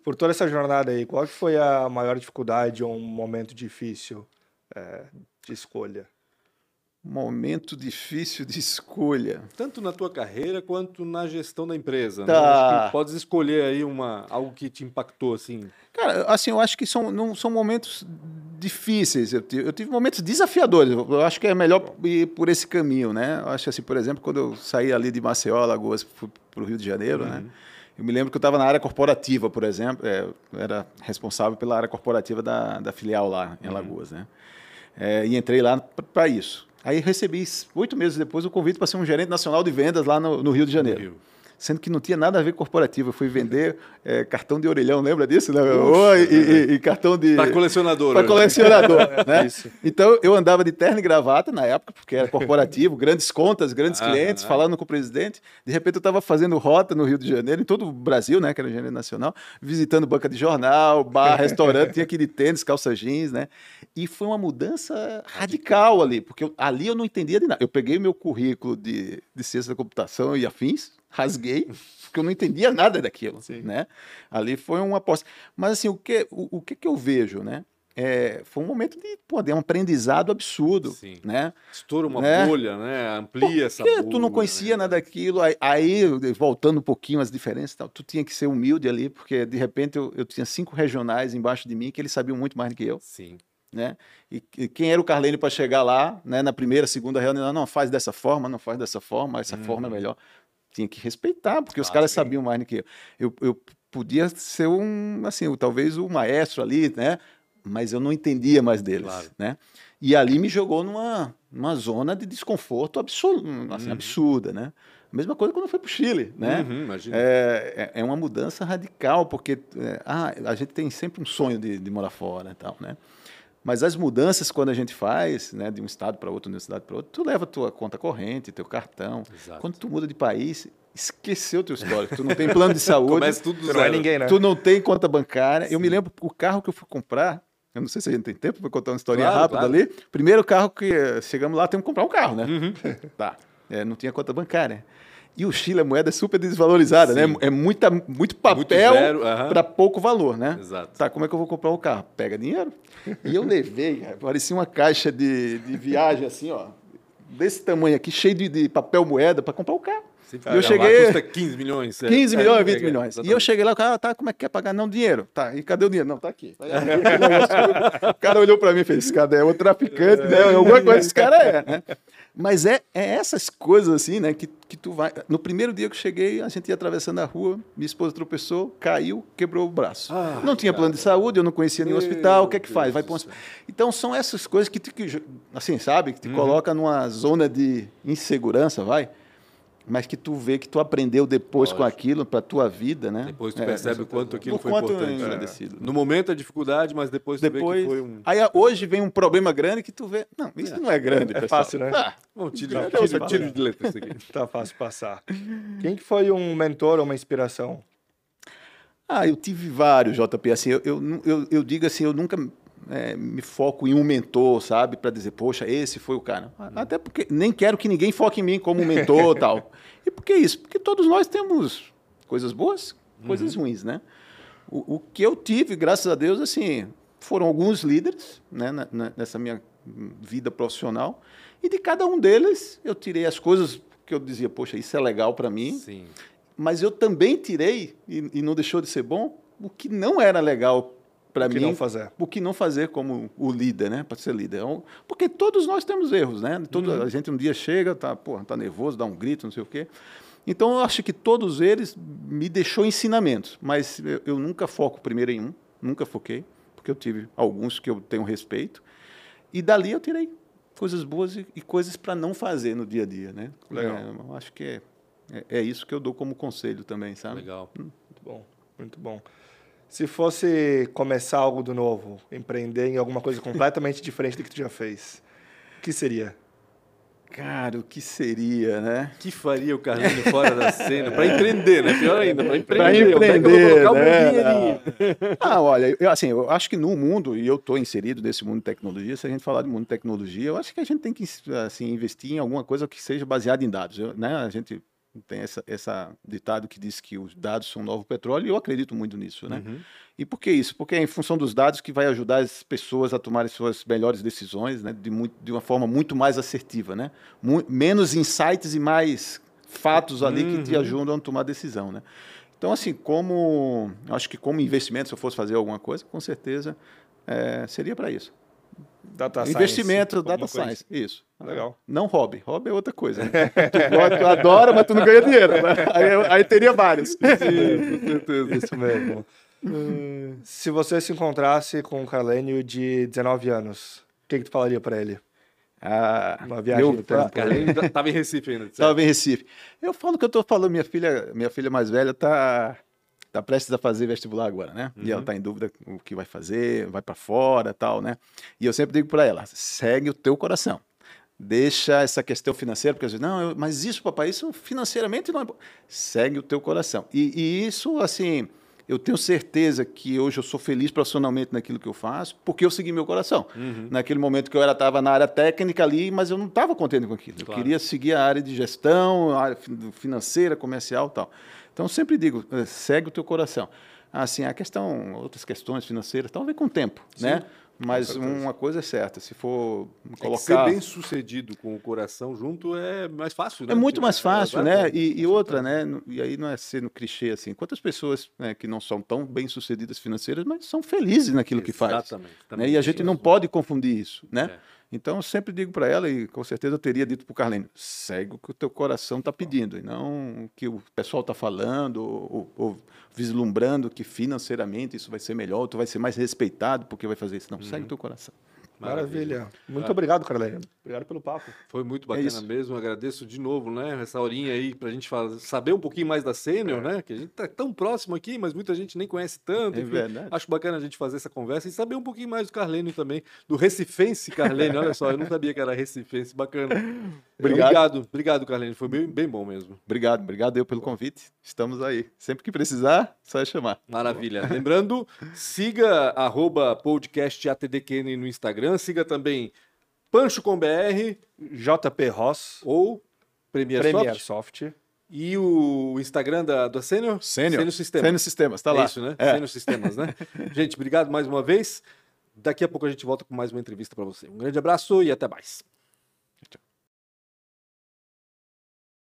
por toda essa jornada aí, qual que foi a maior dificuldade ou um momento difícil é, de escolha? Momento difícil de escolha. Tanto na tua carreira quanto na gestão da empresa. Né? Tá. Né? podes escolher aí uma, algo que te impactou assim. Cara, assim, eu acho que são, não, são momentos difíceis. Eu tive, eu tive momentos desafiadores. Eu acho que é melhor ir por esse caminho, né? Eu acho assim, por exemplo, quando eu saí ali de Maceió, Alagoas, para o Rio de Janeiro, né? uhum. né? Eu me lembro que eu estava na área corporativa, por exemplo, é, eu era responsável pela área corporativa da, da filial lá em Alagoas, né? É, e entrei lá para isso. Aí recebi, oito meses depois, o convite para ser um gerente nacional de vendas lá no, no Rio de Janeiro. Sendo que não tinha nada a ver com corporativo. Eu fui vender é, cartão de orelhão, lembra disso? Né? e, e, e, cartão de. Para colecionador. Para colecionador. né? Então eu andava de terno e gravata na época, porque era corporativo, grandes contas, grandes ah, clientes, ah. falando com o presidente. De repente eu estava fazendo rota no Rio de Janeiro, em todo o Brasil, né? Que era gerente nacional, visitando banca de jornal, bar, restaurante, tinha aquele tênis, calça jeans, né? E foi uma mudança radical ali, porque eu, ali eu não entendia de nada. Eu peguei meu currículo de, de ciência da computação e afins, rasguei, porque eu não entendia nada daquilo, Sim. né? Ali foi uma aposta. Mas assim, o que, o, o que, que eu vejo, né? É, foi um momento de, pô, de um aprendizado absurdo, Sim. né? Estoura uma né? bolha, né? Amplia Porque essa bolha. tu não conhecia né? nada daquilo, aí, aí, voltando um pouquinho as diferenças, tal, tu tinha que ser humilde ali, porque de repente eu, eu tinha cinco regionais embaixo de mim que eles sabiam muito mais do que eu. Sim. Né? E, e, quem era o Carlene para chegar lá, né, na primeira, segunda reunião, não, faz dessa forma, não faz dessa forma, essa uhum. forma é melhor tinha que respeitar, porque os caras sabiam mais do que eu. eu. Eu podia ser um, assim, talvez o maestro ali, né? Mas eu não entendia mais deles, claro. né? E ali me jogou numa, numa zona de desconforto absurdo, assim, uhum. absurda, né? Mesma coisa quando eu fui para o Chile, né? Uhum, é, é, é, uma mudança radical, porque é, ah, a gente tem sempre um sonho de, de morar fora e tal, né? Mas as mudanças, quando a gente faz, né, de um estado para outro, de uma cidade para outro, tu leva a tua conta corrente, teu cartão. Exato. Quando tu muda de país, esqueceu o teu histórico. Tu não tem plano de saúde. Começa tudo do é ninguém, né? Tu não tem conta bancária. Sim. Eu me lembro, o carro que eu fui comprar, eu não sei se a gente tem tempo para contar uma historinha claro, rápida claro. ali. Primeiro carro que chegamos lá, temos que comprar um carro, né? Uhum. Tá. É, não tinha conta bancária. E o Chile, a moeda é super desvalorizada, né? Sim. né? É muita, muito papel uhum. para pouco valor, né? Exato. Tá, como é que eu vou comprar um carro? Pega dinheiro. E eu levei, parecia uma caixa de, de viagem assim, ó, desse tamanho aqui, cheio de, de papel moeda para comprar o carro. e eu cheguei. Custa 15 milhões. 15 é, milhões, 20 milhões. Exatamente. E eu cheguei lá, o cara, tá, como é que quer pagar? Não, dinheiro. Tá, e cadê o dinheiro? Não, tá aqui. o cara olhou para mim e fez: cadê? É o traficante, né? Alguma coisa esse cara é, né? Mas é, é essas coisas assim, né, que, que tu vai. No primeiro dia que eu cheguei, a gente ia atravessando a rua, minha esposa tropeçou, caiu, quebrou o braço. Ah, não tinha plano de saúde, eu não conhecia nenhum hospital, o que é que faz? Vai para um... Então são essas coisas que, te, que assim, sabe, que te uhum. coloca numa zona de insegurança, vai mas que tu vê que tu aprendeu depois Lógico. com aquilo para tua vida, né? Depois tu é, percebe o quanto aquilo foi quanto importante. É. No momento a dificuldade, mas depois tu depois, vê que foi um... Aí hoje vem um problema grande que tu vê, não, isso é. não é grande, É fácil, né? Ah, Bom, tiro, tá tiro, tiro, tiro de letra isso aqui. tá fácil passar. Quem que foi um mentor ou uma inspiração? Ah, eu tive vários, JP. Assim, eu, eu, eu, eu digo assim, eu nunca é, me foco em um mentor, sabe? Para dizer, poxa, esse foi o cara. Até porque nem quero que ninguém foque em mim como mentor tal. E por que isso? Porque todos nós temos coisas boas, coisas uhum. ruins, né? O, o, que eu tive, graças a Deus, assim, foram alguns líderes né, nessa minha vida profissional. E de cada um deles eu tirei as coisas que eu dizia, poxa, isso é legal para mim. Sim. Mas eu também tirei, e, e não deixou de ser bom, o que não era legal para mim, não fazer? o que não fazer como o líder, né? Para ser líder. É porque todos nós temos erros, né? Todo, uhum. A gente um dia chega, tá, porra, tá nervoso, dá um grito, não sei o quê. Então, eu acho que todos eles me deixou ensinamentos, mas eu, eu nunca foco primeiro em um, nunca foquei, porque eu tive alguns que eu tenho respeito. E dali eu tirei coisas boas e, e coisas para não fazer no dia a dia, né? Legal. É, eu acho que é, é, é, isso que eu dou como conselho também, sabe? Legal. Hum. Muito bom, muito bom. Se fosse começar algo do novo, empreender em alguma coisa completamente diferente do que tu já fez, o que seria? Cara, o que seria, né? O que faria o Carlinho fora da cena? Para empreender, né? Pior ainda, para empreender. Para empreender, né? ah, olha, eu, assim, eu acho que no mundo, e eu estou inserido nesse mundo de tecnologia, se a gente falar de mundo de tecnologia, eu acho que a gente tem que assim, investir em alguma coisa que seja baseada em dados. Eu, né? A gente tem essa, essa ditado que diz que os dados são o novo petróleo, e eu acredito muito nisso, né? Uhum. E por que isso? Porque é em função dos dados que vai ajudar as pessoas a tomarem suas melhores decisões, né? De, muito, de uma forma muito mais assertiva, né? menos insights e mais fatos ali uhum. que te uhum. ajudam a tomar decisão, né? Então, assim, como acho que como investimento, se eu fosse fazer alguma coisa, com certeza é, seria para isso. Data investimento, science, data alguma coisa. science. Isso. Legal. Não hobby. Hobby é outra coisa. Né? tu, gosta, tu adora, mas tu não ganha dinheiro. né? Aí, aí teria vários. com certeza. Isso mesmo. Se você se encontrasse com um Carlênio de 19 anos, o que, que tu falaria pra ele? Ah, Uma viagem tempo. Carlinhos tava em Recife ainda. certo? Estava em Recife. Eu falo que eu estou falando, minha filha, minha filha mais velha está tá prestes a fazer vestibular agora, né? E ela está em dúvida o que vai fazer, vai para fora, tal, né? E eu sempre digo para ela, segue o teu coração. Deixa essa questão financeira, porque às vezes, não, eu- mas isso, papai, isso financeiramente não é bom. Segue o teu coração. E, e isso, assim, eu tenho certeza que hoje eu sou feliz profissionalmente naquilo que eu faço, porque eu segui meu coração. Naquele momento que eu era estava na área técnica ali, mas eu não estava contente com aquilo. Claro. Eu queria seguir a área de gestão, a área fin- financeira, comercial, tal. Então eu sempre digo, eh, segue o teu coração. Assim, a questão, outras questões financeiras, talvez com o tempo, né? Mas uma coisa é certa, se for É colocar ser bem sucedido com o coração junto é mais fácil, né? é muito mais fácil, É, né? E, e outra, né? no- E aí não é ser no clichê assim. Quantas pessoas né, que não são tão bem sucedidas financeiras, mas são felizes naquilo que faz. Exatamente. Né? E a gente não pode confundir isso, né? É. Então eu sempre digo para ela, e com certeza eu teria dito para o Carlene, segue o que o teu coração está pedindo, e não o que o pessoal está falando, ou, ou- vislumbrando que financeiramente isso vai ser melhor, tu vai ser mais respeitado porque vai fazer isso. Não, Uhum. segue o teu coração. Maravilha. Muito Ah. obrigado, Carlênio. Obrigado pelo papo. Foi muito É bacana isso. mesmo. Agradeço de novo, né? Essa horinha aí pra gente fa- saber um pouquinho mais da Sênior, É. né? Que a gente tá tão próximo aqui, mas muita gente nem conhece tanto. É verdade. Acho bacana a gente fazer essa conversa e saber um pouquinho mais do Carlênio também, do Recifense Carlênio. Olha só, eu não sabia que era Recifense. Bacana. Obrigado. Obrigado, obrigado Carlênio. Foi bem, bem bom mesmo. Obrigado, obrigado eu pelo convite. Estamos aí. Sempre que precisar, só é chamar. Maravilha. Lembrando, siga arroba podcast ATDQN no Instagram, siga também Pancho com BR JP Ross, ou Premier, Premier Soft. Soft. E o Instagram da, da Sênior? Sênior. Sênior Sistemas. Sênior Sistemas, tá é lá. isso, né? É. Sênior Sistemas, né? Gente, obrigado mais uma vez. Daqui a pouco a gente volta com mais uma entrevista para você. Um grande abraço e até mais.